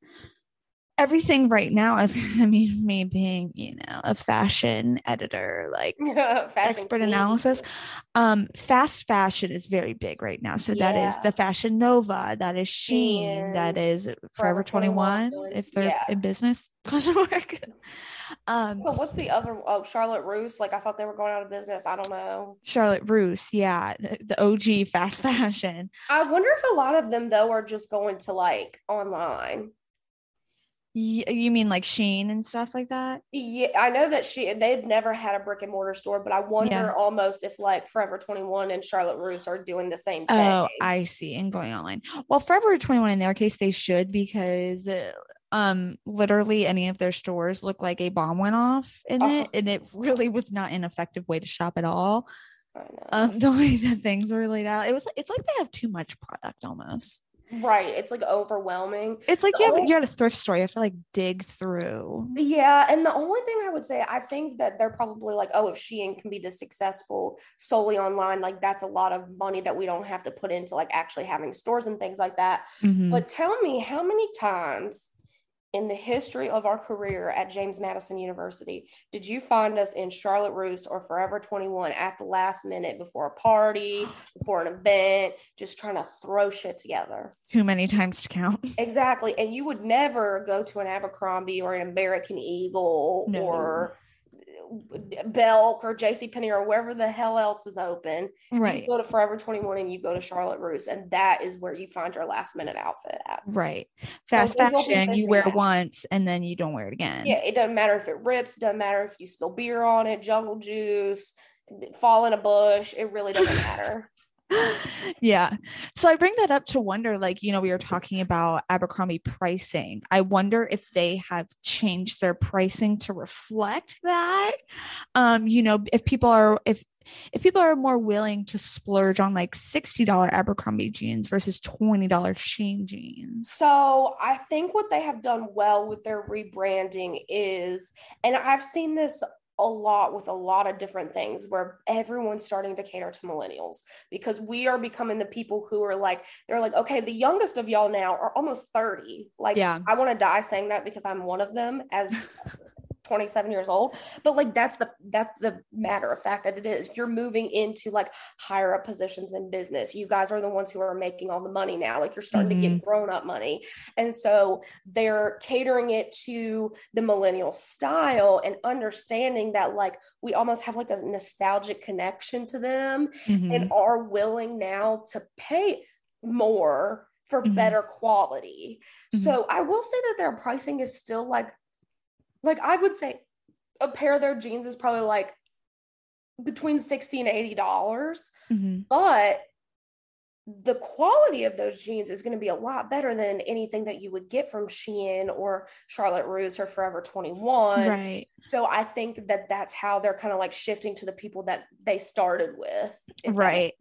everything right now [laughs] i mean me being you know a fashion editor like [laughs] fashion expert queen. analysis um fast fashion is very big right now. So yeah. that is the fashion nova that is shein and that is forever, forever 21, 21 if they're yeah. in business. [laughs] Work. Um so what's the other oh charlotte russe? Like i thought they were going out of business. I don't know. Charlotte russe yeah the, the og fast fashion. I wonder if a lot of them though are just going to like online you mean like Shein and stuff like that? Yeah, I know that she they've never had a brick and mortar store, but I wonder yeah. almost if like Forever 21 and Charlotte Russe are doing the same thing. Oh, I see. And going online. Well, Forever 21 in their case, they should because uh, um literally any of their stores look like a bomb went off in oh. it and it really was not an effective way to shop at all um [laughs] the way that things were laid out it was it's like they have too much product almost Right. It's like overwhelming. It's like you have, only, you're at a thrift store. You have to like dig through. Yeah. And the only thing I would say, I think that they're probably like, oh, if Shein can be this successful solely online, like that's a lot of money that we don't have to put into like actually having stores and things like that. Mm-hmm. But tell me how many times in the history of our career at James Madison University, did you find us in Charlotte Russe or Forever 21 at the last minute before a party, before an event, just trying to throw shit together? Too many times to count. [laughs] Exactly. And you would never go to an Abercrombie or an American Eagle no. or Belk or JC Penney or wherever the hell else is open. Right. You go to Forever 21 and you go to Charlotte Russe, and that is where you find your last minute outfit at. Right. Fast so fashion, you wear once and then you don't wear it again. Yeah, it doesn't matter if it rips, doesn't matter if you spill beer on it, jungle juice, fall in a bush. It really doesn't [sighs] matter [laughs] yeah. So I bring that up to wonder like, you know, we were talking about Abercrombie pricing. I wonder if they have changed their pricing to reflect that. Um, you know, if people are if if people are more willing to splurge on like $60 Abercrombie jeans versus $20 Shein jeans. So I think what they have done well with their rebranding is, and I've seen this a lot with a lot of different things where everyone's starting to cater to millennials because we are becoming the people who are like they're like okay the youngest of y'all now are almost 30 like yeah. I want to die saying that because i'm one of them as [laughs] 27 years old but like that's the that's the matter of fact that it is you're moving into like higher up positions in business you guys are the ones who are making all the money now like you're starting mm-hmm. to get mm-hmm. grown up money and so they're catering it to the millennial style and understanding that like we almost have like a nostalgic connection to them mm-hmm. and are willing now to pay more for mm-hmm. better quality. Mm-hmm. So I will say that their pricing is still like like I would say a pair of their jeans is probably like between 60 and 80 dollars mm-hmm. but the quality of those jeans is going to be a lot better than anything that you would get from Shein or Charlotte Russe or Forever 21. Right. So I think that that's how they're kind of like shifting to the people that they started with. Right.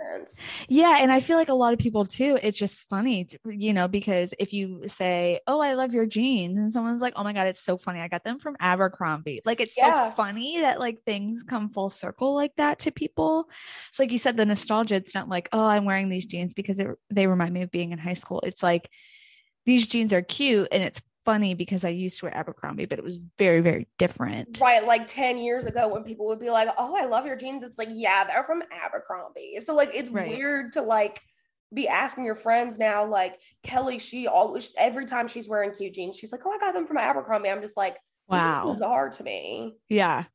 Yeah. And I feel like a lot of people too, it's just funny, you know, because if you say, Oh, I love your jeans, and someone's like, Oh my God, it's so funny. I got them from Abercrombie. Like it's yeah. so funny that like things come full circle like that to people. So, like you said, the nostalgia, it's not like, Oh, I'm wearing these jeans because it, they remind me of being in high school. It's like these jeans are cute and it's funny because I used to wear Abercrombie, but it was very, very different. Right. Like 10 years ago when people would be like, Oh, I love your jeans. It's like, yeah, they're from Abercrombie. So like it's right. weird to like be asking your friends now, like Kelly, she always every time she's wearing cute jeans, she's like, Oh, I got them from Abercrombie. I'm just like, wow. bizarre to me. Yeah.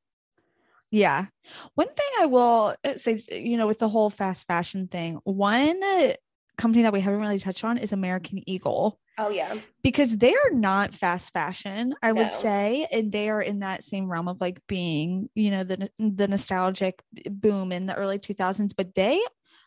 Yeah. One thing I will uh, say, you know, with the whole fast fashion thing, one company that we haven't really touched on is American Eagle. Oh, yeah. Because they are not fast fashion, I no. would say. And they are in that same realm of like being, you know, the, the nostalgic boom in the early 2000s, but they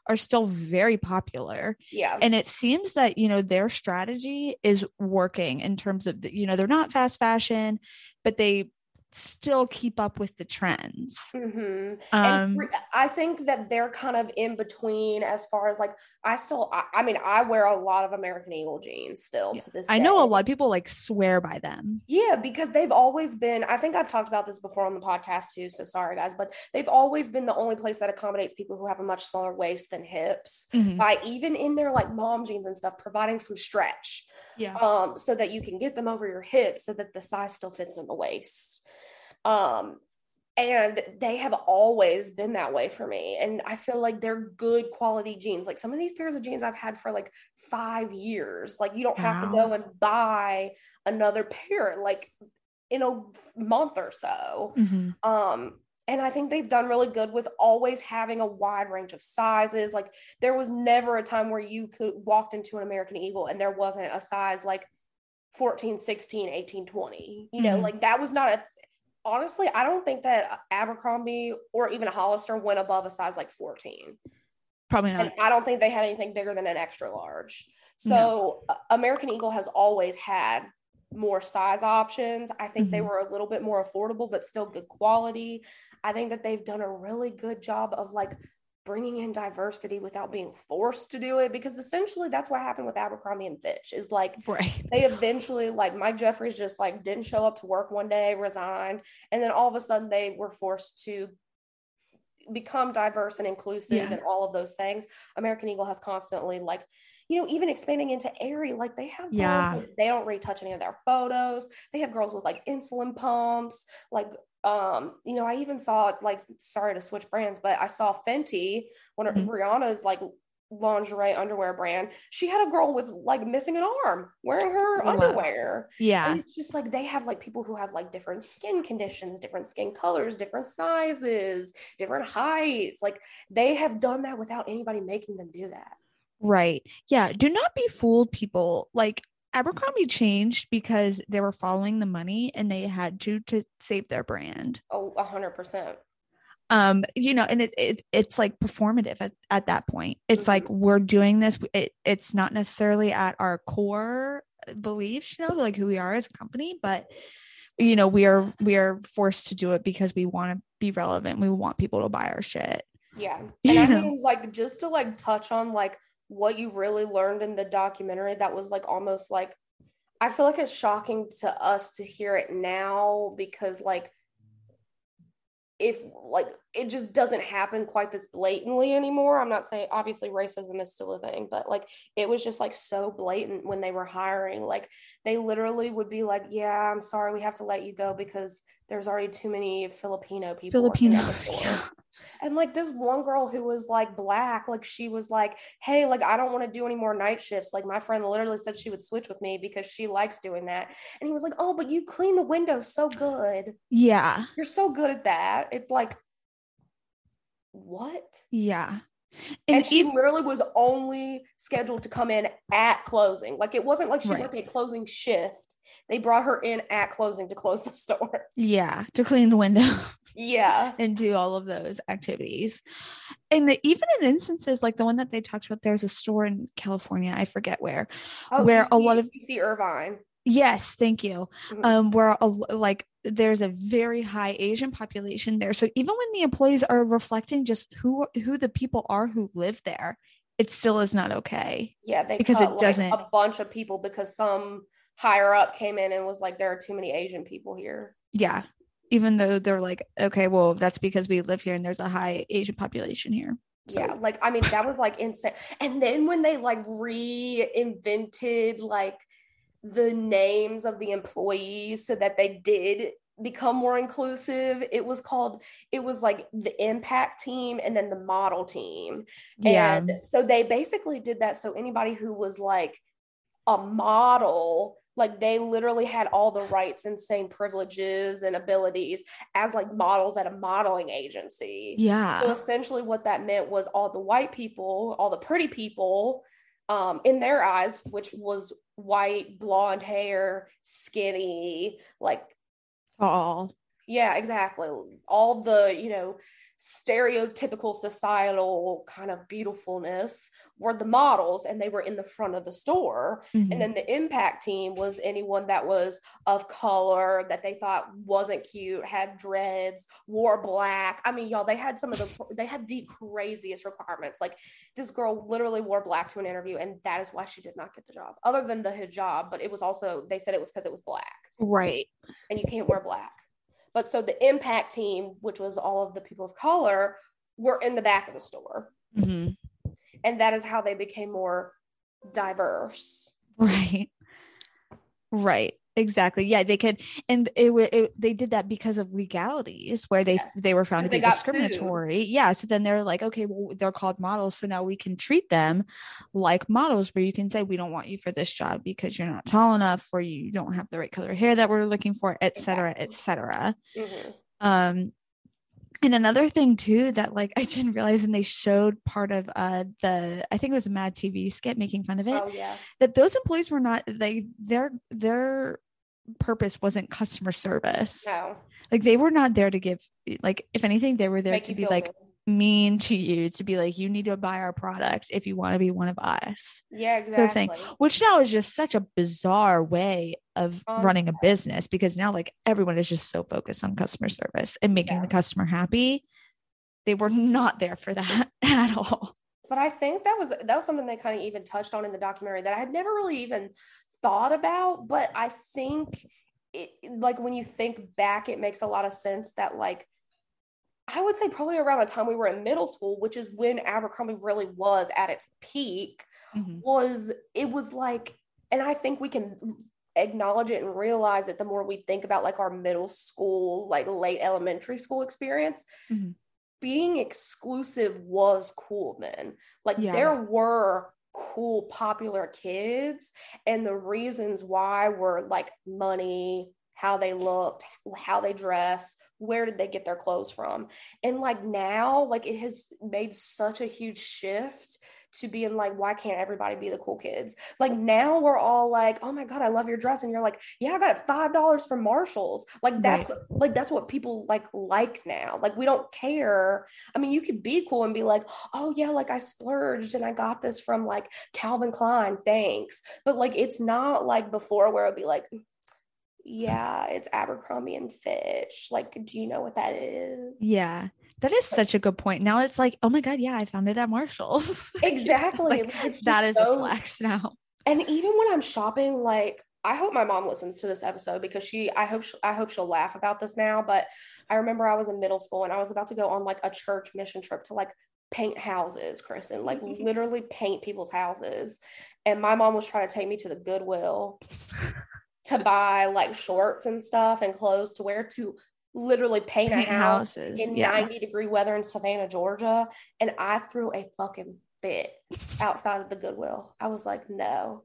are still very popular. Yeah. And it seems that, you know, their strategy is working in terms of, the, you know, they're not fast fashion, but they still keep up with the trends. Mm-hmm. Um, and I think that they're kind of in between as far as like I still I, I, mean I wear a lot of American Eagle jeans still yeah. to this. I day. know a lot of people like swear by them. Yeah, because they've always been. I think I've talked about this before on the podcast too. So sorry guys, but they've always been the only place that accommodates people who have a much smaller waist than hips mm-hmm. by even in their like mom jeans and stuff providing some stretch. Yeah. Um, so that you can get them over your hips so that the size still fits in the waist. Um, and they have always been that way for me. And I feel like they're good quality jeans. Like some of these pairs of jeans I've had for like five years. Like you don't wow. have to go and buy another pair like in a month or so. Mm-hmm. Um, and I think they've done really good with always having a wide range of sizes. Like there was never a time where you could walked into an American Eagle and there wasn't a size like 14, 16, 18, 20. You know, mm-hmm. like that was not a honestly, I don't think that Abercrombie or even Hollister went above a size like 14. Probably not. And I don't think they had anything bigger than an extra large. So no. American Eagle has always had more size options. I think mm-hmm. they were a little bit more affordable, but still good quality. I think that they've done a really good job of like bringing in diversity without being forced to do it because essentially that's what happened with Abercrombie and Fitch is like right. they eventually like Mike Jeffries just like didn't show up to work one day resigned and then all of a sudden they were forced to become diverse and inclusive yeah. and all of those things American Eagle has constantly like you know, even expanding into Aerie, like they have, yeah, they don't retouch any of their photos. They have girls with like insulin pumps, like, um, you know, I even saw like, sorry to switch brands, but I saw Fenty, one of mm-hmm. Rihanna's like lingerie underwear brand. She had a girl with like missing an arm wearing her underwear. Yeah. And it's just like they have like people who have like different skin conditions, different skin colors, different sizes, different heights. Like they have done that without anybody making them do that. Right. Yeah. Do not be fooled, people. Like Abercrombie changed because they were following the money and they had to to save their brand. Oh, a hundred percent. Um, you know, and it, it it's like performative at, at that point. It's mm-hmm. like we're doing this. It, it's not necessarily at our core beliefs, you know, like who we are as a company, but you know, we are we are forced to do it because we want to be relevant. We want people to buy our shit. Yeah. [laughs] And you I know? mean like just to like touch on like what you really learned in the documentary that was like almost like I feel like it's shocking to us to hear it now because like if like it just doesn't happen quite this blatantly anymore. I'm not saying obviously racism is still a thing, but like it was just like so blatant when they were hiring. Like they literally would be like, "Yeah, I'm sorry, we have to let you go because there's already too many Filipino people." Filipino, yeah. And like this one girl who was like black, like she was like, "Hey, like I don't want to do any more night shifts." Like my friend literally said she would switch with me because she likes doing that. And he was like, "Oh, but you clean the windows so good." Yeah. You're so good at that. It's like what? Yeah. And, and she even, literally was only scheduled to come in at closing. Like it wasn't like she right. worked a closing shift. They brought her in at closing to close [laughs] the store. Yeah, to clean the window. Yeah. [laughs] and do all of those activities. And the, even in instances like the one that they talked about, there's a store in California, I forget where, oh, where a lot of UC Irvine. Yes, thank you. Mm-hmm. Um, where a, like there's a very high Asian population there, so even when the employees are reflecting just who who the people are who live there, it still is not okay. Yeah, they because it doesn't a bunch of people because some higher up came in and was like, there are too many Asian people here. Yeah, even though they're like, okay, well, that's because we live here and there's a high Asian population here. So. Yeah, like I mean, that was like insane. And then when they like reinvented like the names of the employees so that they did become more inclusive. It was called, it was like the impact team and then the model team. Yeah. And so they basically did that. So anybody who was like a model, like they literally had all the rights and same privileges and abilities as like models at a modeling agency. Yeah. So essentially what that meant was all the white people, all the pretty people um, in their eyes, which was white, blonde hair, skinny, like tall. Yeah, exactly. All the, you know, stereotypical societal kind of beautifulness were the models and they were in the front of the store. Mm-hmm. and then the impact team was anyone that was of color that they thought wasn't cute had dreads wore black. I mean y'all they had some of the they had the craziest requirements. Like this girl literally wore black to an interview and that is why she did not get the job other than the hijab but it was also they said it was because it was black. Right. And you can't wear black but so the impact team, which was all of the people of color, were in the back of the store. Mm-hmm. And that is how they became more diverse. Right. Right exactly yeah they could and it, it they did that because of legalities where they yes. they were found to be discriminatory sued. yeah so then they're like okay well they're called models so now we can treat them like models where you can say we don't want you for this job because you're not tall enough or you don't have the right color hair that we're looking for etc exactly. etc mm-hmm. um and another thing too that like I didn't realize and they showed part of uh the I think it was a Mad TV skit making fun of it. Oh yeah. That those employees were not they their their purpose wasn't customer service. No. Like they were not there to give like if anything they were there Make to be like. Mean to you to be like you need to buy our product if you want to be one of us. Yeah, exactly. Sort of thing, which now is just such a bizarre way of um, running a business because now like everyone is just so focused on customer service and making yeah. the customer happy. They were not there for that [laughs] at all. But I think that was that was something they kind of even touched on in the documentary that I had never really even thought about, but I think it like when you think back it makes a lot of sense that like I would say probably around the time we were in middle school, which is when Abercrombie really was at its peak, mm-hmm. was it was like, and I think we can acknowledge it and realize it the more we think about like our middle school, like late elementary school experience. Mm-hmm. Being exclusive was cool then. Like yeah. there were cool, popular kids, and the reasons why were like money, how they looked, how they dress, where did they get their clothes from? And like now, like it has made such a huge shift to being like, why can't everybody be the cool kids? Like now we're all like, oh my God, I love your dress. And you're like, yeah, I got it five dollars from Marshalls. Like that's right. like that's what people like like now. Like we don't care. I mean, you could be cool and be like, oh yeah, like I splurged and I got this from like Calvin Klein, thanks. But like it's not like before where it'd be like, yeah, it's Abercrombie and Fitch. Like, do you know what that is? Yeah. That is such a good point. Now it's like, oh my God, yeah, I found it at Marshall's. [laughs] Exactly. like, that is so... a flex now. And even when I'm shopping, like I hope my mom listens to this episode because she I hope she, I hope she'll laugh about this now. But I remember I was in middle school and I was about to go on like a church mission trip to like paint houses, Kristen, like [laughs] literally paint people's houses. And my mom was trying to take me to the Goodwill [laughs] to buy like shorts and stuff and clothes to wear to literally paint, paint a house houses. in yeah. 90 degree weather in Savannah, Georgia. And I threw a fucking fit outside of the Goodwill. I was like, no,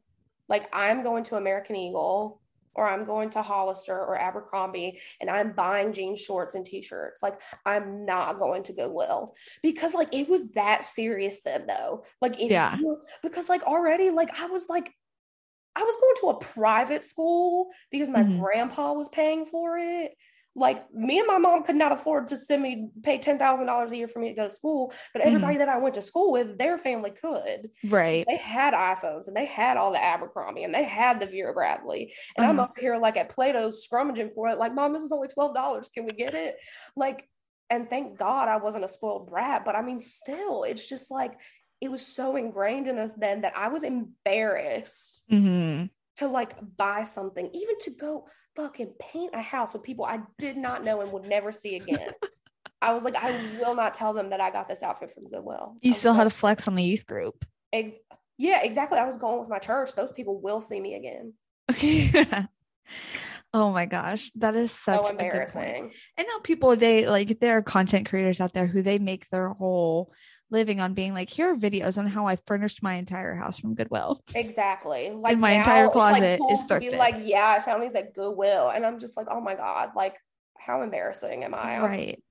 like I'm going to American Eagle or I'm going to Hollister or Abercrombie and I'm buying jean shorts and t-shirts. Like I'm not going to Goodwill because like it was that serious then though. Like yeah, you, because like already like I was like I was going to a private school because my mm-hmm. grandpa was paying for it. Like me and my mom could not afford to send me pay ten thousand dollars a year for me to go to school, but everybody mm-hmm. that I went to school with, their family could. Right. They had iPhones and they had all the Abercrombie and they had the Vera Bradley. And mm-hmm. I'm up here like at Plato's scrummaging for it. Like, mom, this is only twelve dollars. Can we get it? Like, and thank God I wasn't a spoiled brat. But I mean, still, it's just like it was so ingrained in us then that I was embarrassed mm-hmm. to like buy something, even to go fucking paint a house with people I did not know and would never see again. [laughs] I was like, I will not tell them that I got this outfit from Goodwill. You still had to flex on the youth group. Ex- yeah, exactly. I was going with my church. Those people will see me again. [laughs] oh my gosh, that is such so embarrassing. And now people they like there are content creators out there who they make their whole living on being like, here are videos on how I furnished my entire house from Goodwill. Exactly. [laughs] Like and my entire closet like cool is thrifted. like, yeah, I found these at Goodwill. And I'm just like, oh my God, like how embarrassing am I? Right.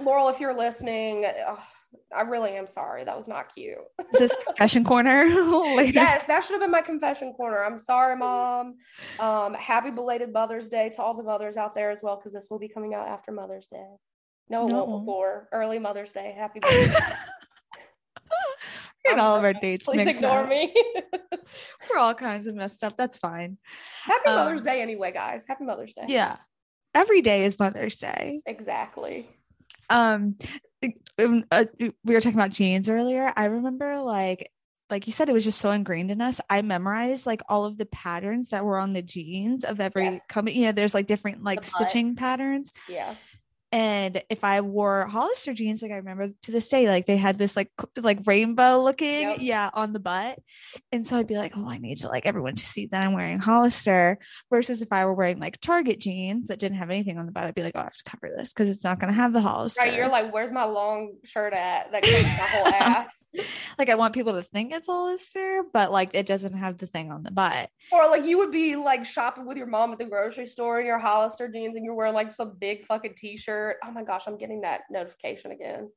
Laurel, if you're listening, ugh, I really am sorry. That was not cute. Is this confession [laughs] corner? [laughs] yes, that should have been my confession corner. I'm sorry, mom. Um, happy belated Mother's Day to all the mothers out there as well, because this will be coming out after Mother's Day. No, it no. won't before early Mother's Day. Happy birthday. And all of our dates. Please ignore up. me. [laughs] We're all kinds of messed up. That's fine. Happy um, Mother's Day, anyway, guys. Happy Mother's Day. Yeah, every day is Mother's Day. Exactly. Um, um uh, we were talking about jeans earlier. I remember like like you said, it was just so ingrained in us. I memorized like all of the patterns that were on the jeans of every yes. company. Yeah, there's like different like stitching patterns. Yeah. And if I wore Hollister jeans, like I remember to this day, like they had this like like rainbow looking, yep. yeah, on the butt. And so I'd be like, oh, I need to like everyone to see that I'm wearing Hollister. Versus if I were wearing like Target jeans that didn't have anything on the butt, I'd be like, oh, I have to cover this because it's not gonna have the Hollister. Right. You're like, where's my long shirt at that covers my whole [laughs] ass? like I want people to think it's Hollister, but like it doesn't have the thing on the butt. Or like you would be like shopping with your mom at the grocery store in your Hollister jeans and you're wearing like some big fucking t-shirt Oh my gosh, I'm getting that notification again.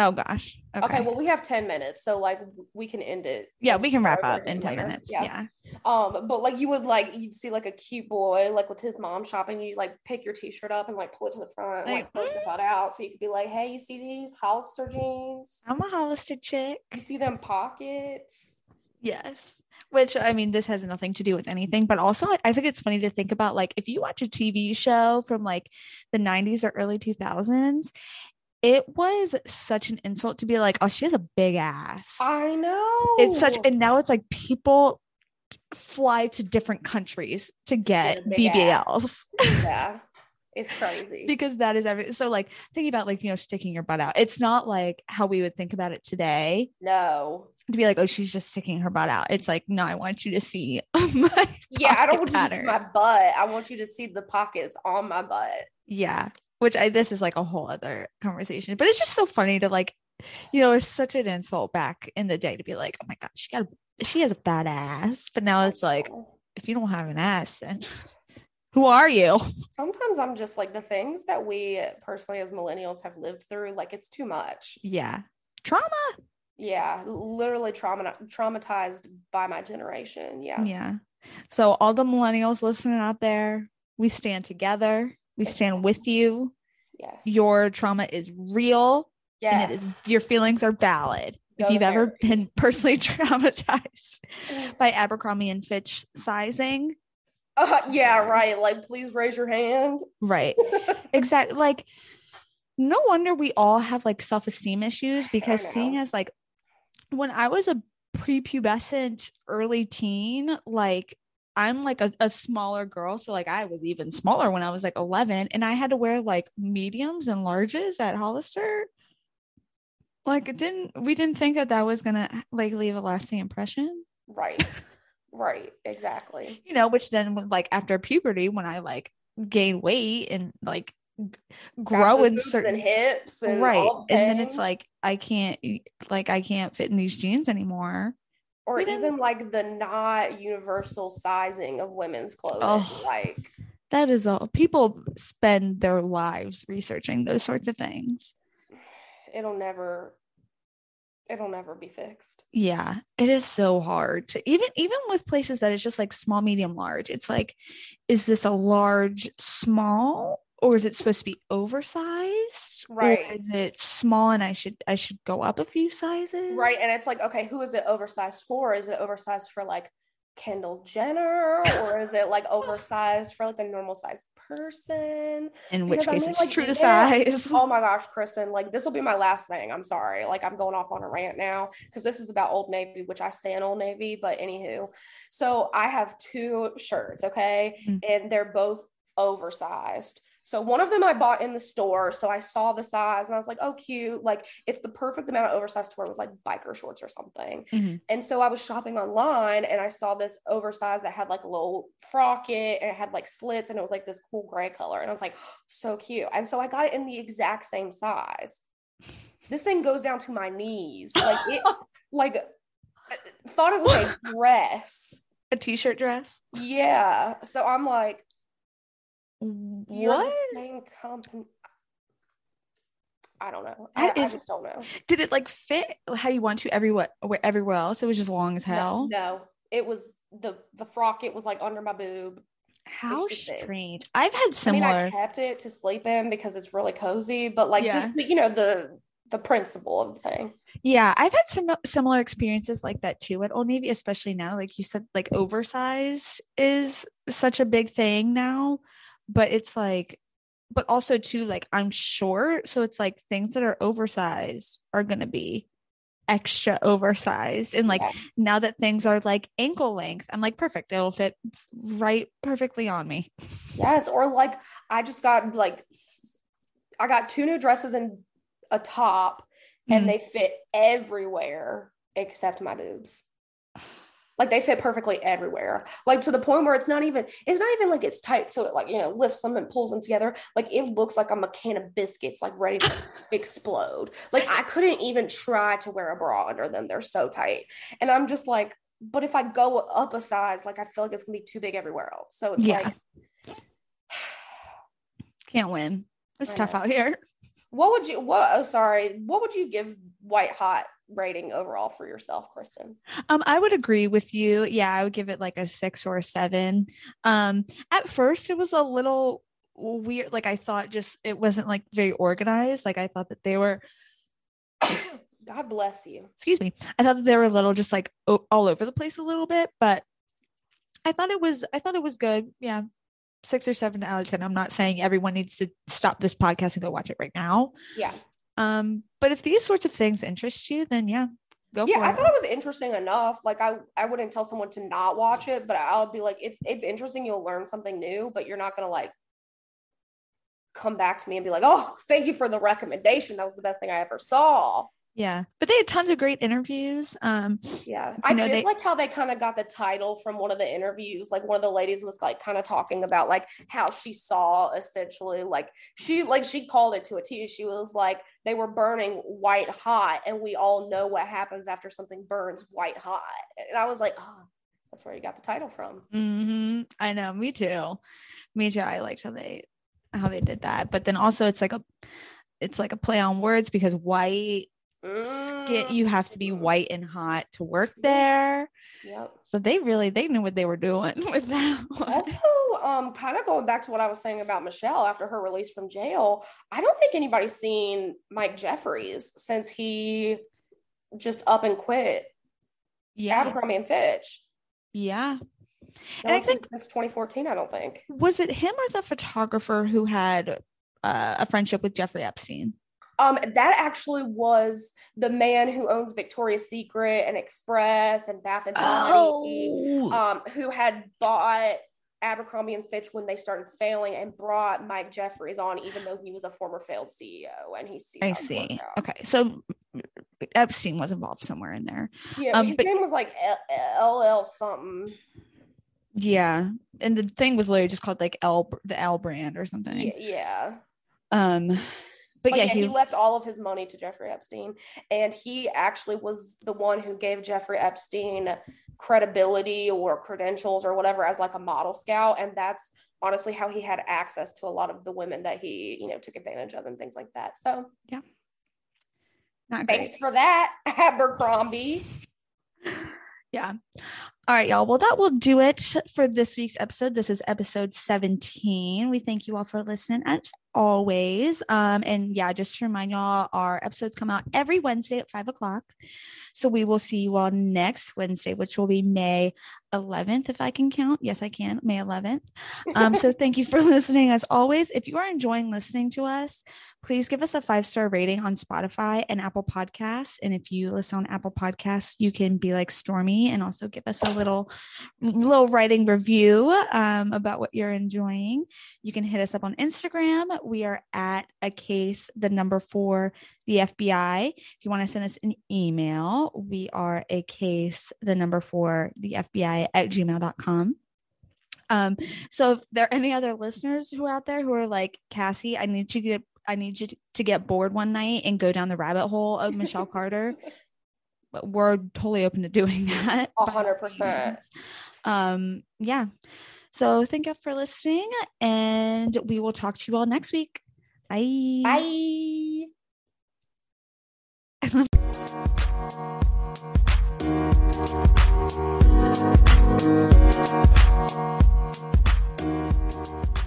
Oh gosh. Okay. okay. well, we have 10 minutes, so like we can end it. Yeah, we can wrap up in 10 later. minutes. Yeah. yeah. Um, but like you would like you'd see like a cute boy like with his mom shopping, you like pick your t-shirt up and like pull it to the front, like, like pull the butt out. So you could be like, hey, you see these Hollister jeans? I'm a Hollister chick. You see them pockets? Yes. Which I mean, this has nothing to do with anything, but also I think it's funny to think about like if you watch a TV show from like the 90s or early 2000s, it was such an insult to be like, oh, she has a big ass. I know. It's such, and now it's like people fly to different countries to get BBLs. Yeah. It's crazy. [laughs] because that is everything. So like thinking about like, you know, sticking your butt out. It's not like how we would think about it today. No. To be like, oh, she's just sticking her butt out. It's like, no, I want you to see [laughs] my Yeah, I don't want pattern. you to see my butt. I want you to see the pockets on my butt. Yeah. Which I this is like a whole other conversation. But it's just so funny to like, you know, it's such an insult back in the day to be like, oh my God, she got she has a bad ass. But now it's like, if you don't have an ass, then [laughs] who are you? Sometimes I'm just like the things that we personally as millennials have lived through, like it's too much. Yeah. Trauma. Yeah. Literally trauma traumatized by my generation. Yeah. Yeah. So all the millennials listening out there, we stand together. We stand with you. Yes. Your trauma is real. Yes. And it is your feelings are valid. Go if you've ever been [laughs] personally traumatized by Abercrombie and Fitch sizing, uh, yeah, right. Like, please raise your hand. Right. [laughs] exactly. Like, no wonder we all have like self esteem issues because seeing as like when I was a prepubescent early teen, like I'm like a, a, smaller girl. So like I was even smaller when I was like 11 and I had to wear like mediums and larges at Hollister. Like it didn't, we didn't think that that was going to like leave a lasting impression. Right. [laughs] Right, exactly. You know, which then like after puberty, when I like gain weight and like grow in certain hips and right and then it's like i can't like i can't fit in these jeans anymore or even, like the not universal sizing of women's clothing oh, like that is all people spend their lives researching those sorts of things it'll never it'll never be fixed. Yeah, it is so hard to even even with places that is just like small, medium, large. It's like, is this a large, small, or is it supposed to be oversized? Right. Or is it small and I should I should go up a few sizes? Right. And it's like, okay, who is it oversized for? Is it oversized for like Kendall Jenner or is it like oversized for like a normal sized person? In which because, case I mean, it's like, true to size. Oh my gosh, Kristen, like this will be my last thing. I'm sorry. Like I'm going off on a rant now because this is about Old Navy, which I stay in Old Navy, but anywho. So I have two shirts, okay? Mm-hmm. And they're both oversized. So one of them I bought in the store. So I saw the size and I was like, oh, cute. Like it's the perfect amount of oversized to wear with like biker shorts or something. Mm-hmm. And so I was shopping online and I saw this oversized that had like a little frocket and it had like slits and it was like this cool gray color. And I was like, [gasps] so cute. And so I got it in the exact same size. This thing goes down to my knees. Like it, [laughs] like uh, thought it was a [laughs] dress. A t-shirt dress? Yeah. So I'm like, Mm, what? same company. I don't know. I, is, I, just don't know. Did it like fit how you want to everywhere everywhere else? It was just long as hell. No, no. it was the the frock. It was like under my boob. How strange. It. I've had similar. I, mean, I kept it to sleep in because it's really cozy, but like yeah. just you know the the principle of the thing. Yeah, I've had some similar experiences like that too at Old Navy, especially now. Like you said, like oversized is such a big thing now but it's like but also too like i'm short so it's like things that are oversized are going to be extra oversized and like yes. now that things are like ankle length i'm like perfect it'll fit right perfectly on me [laughs] yes or like i just got like i got two new dresses and a top and mm-hmm. they fit everywhere except my boobs [sighs] [sighs] [sighs] [laughs] like they fit perfectly everywhere. Like to the point where it's not even, it's not even like it's tight. So it like, you know, lifts them and pulls them together. Like it looks like I'm a can of biscuits, like ready to [sighs] explode. Like I couldn't even try to wear a bra under them. They're so tight. And I'm just like, but if I go up a size, like I feel like it's gonna be too big everywhere else. So it's yeah. like [sighs] can't win. It's tough out here. What would you what oh sorry, what would you give white hot rating overall for yourself, Kristen? Um, I would agree with you. Yeah, I would give it like a six or a seven. Um, at first it was a little weird. Like I thought just it wasn't like very organized. Like I thought that they were [coughs] God bless you. Excuse me. I thought that they were a little just like all over the place a little bit, but I thought it was I thought it was good. Yeah. Six or seven out of ten. I'm not saying everyone needs to stop this podcast and go watch it right now. Yeah. Um, but if these sorts of things interest you, then yeah, go yeah, I thought it was interesting enough. Like I, I wouldn't tell someone to not watch it, but I'll be like, it's it's interesting. You'll learn something new, but you're not gonna like come back to me and be like, oh, thank you for the recommendation. That was the best thing I ever saw. Yeah, but they had tons of great interviews. Um, yeah, I know, did they, like how they kind of got the title from one of the interviews. Like one of the ladies was like kind of talking about like how she saw essentially like she like she called it to a T. She was like they were burning white hot, and we all know what happens after something burns white hot. And I was like, oh, that's where you got the title from. Mm-hmm. I know, me too. Me too. I liked how they how they did that, but then also it's like a it's like a play on words because white skin you have to be white and hot to work there yep so they really they knew what they were doing [laughs] with that one. also um kind of going back to what i was saying about michelle after her release from jail i don't think anybody's seen mike jeffries since he just up and quit yeah abercrombie and fitch yeah and I think that's 2014. I don't think was it him or the photographer who had uh, a friendship with Jeffrey Epstein. Um, that actually was the man who owns Victoria's Secret and Express and Bath and Body, oh. um, who had bought Abercrombie and Fitch when they started failing and brought Mike Jeffries on, even though he was a former failed CEO and he's. I see. Okay, so Epstein was involved somewhere in there. Yeah, um, his but, name was like LL something. Yeah, and the thing was literally just called like L the L brand or something. Yeah. Um, but, yeah, yeah he, he, left all of his money to Jeffrey Epstein, and he actually was the one who gave Jeffrey Epstein credibility or credentials or whatever as like a model scout, and that's honestly how he had access to a lot of the women that he you know took advantage of and things like that. So yeah, not thanks for that, [laughs] Abercrombie. Yeah. All right, y'all. Well, that will do it for this week's episode. This is episode 17. We thank you all for listening as always. Um, and yeah, just to remind y'all, our episodes come out every Wednesday at five o'clock. So we will see you all next Wednesday, which will be May 11th, if I can count. Yes, I can. May 11th. Um, so thank you for [laughs] listening. As always, if you are enjoying listening to us, please give us a five star rating on Spotify and Apple Podcasts. And if you listen on Apple Podcasts, you can be like Stormy and also give us a little little writing review um, about what you're enjoying. You can hit us up on Instagram. We are at a case, the number four, the FBI. If you want to send us an email, we are a case, the number four, the FBI at gmail.com. Um, so if there are any other listeners who are out there who are like, Cassie, I need you to get I need you to get bored one night and go down the rabbit hole of Michelle Carter. [laughs] we're totally open to doing [laughs] that. 100%. Um, yeah. So thank you for listening, and we will talk to you all next week. Bye. Bye. [laughs]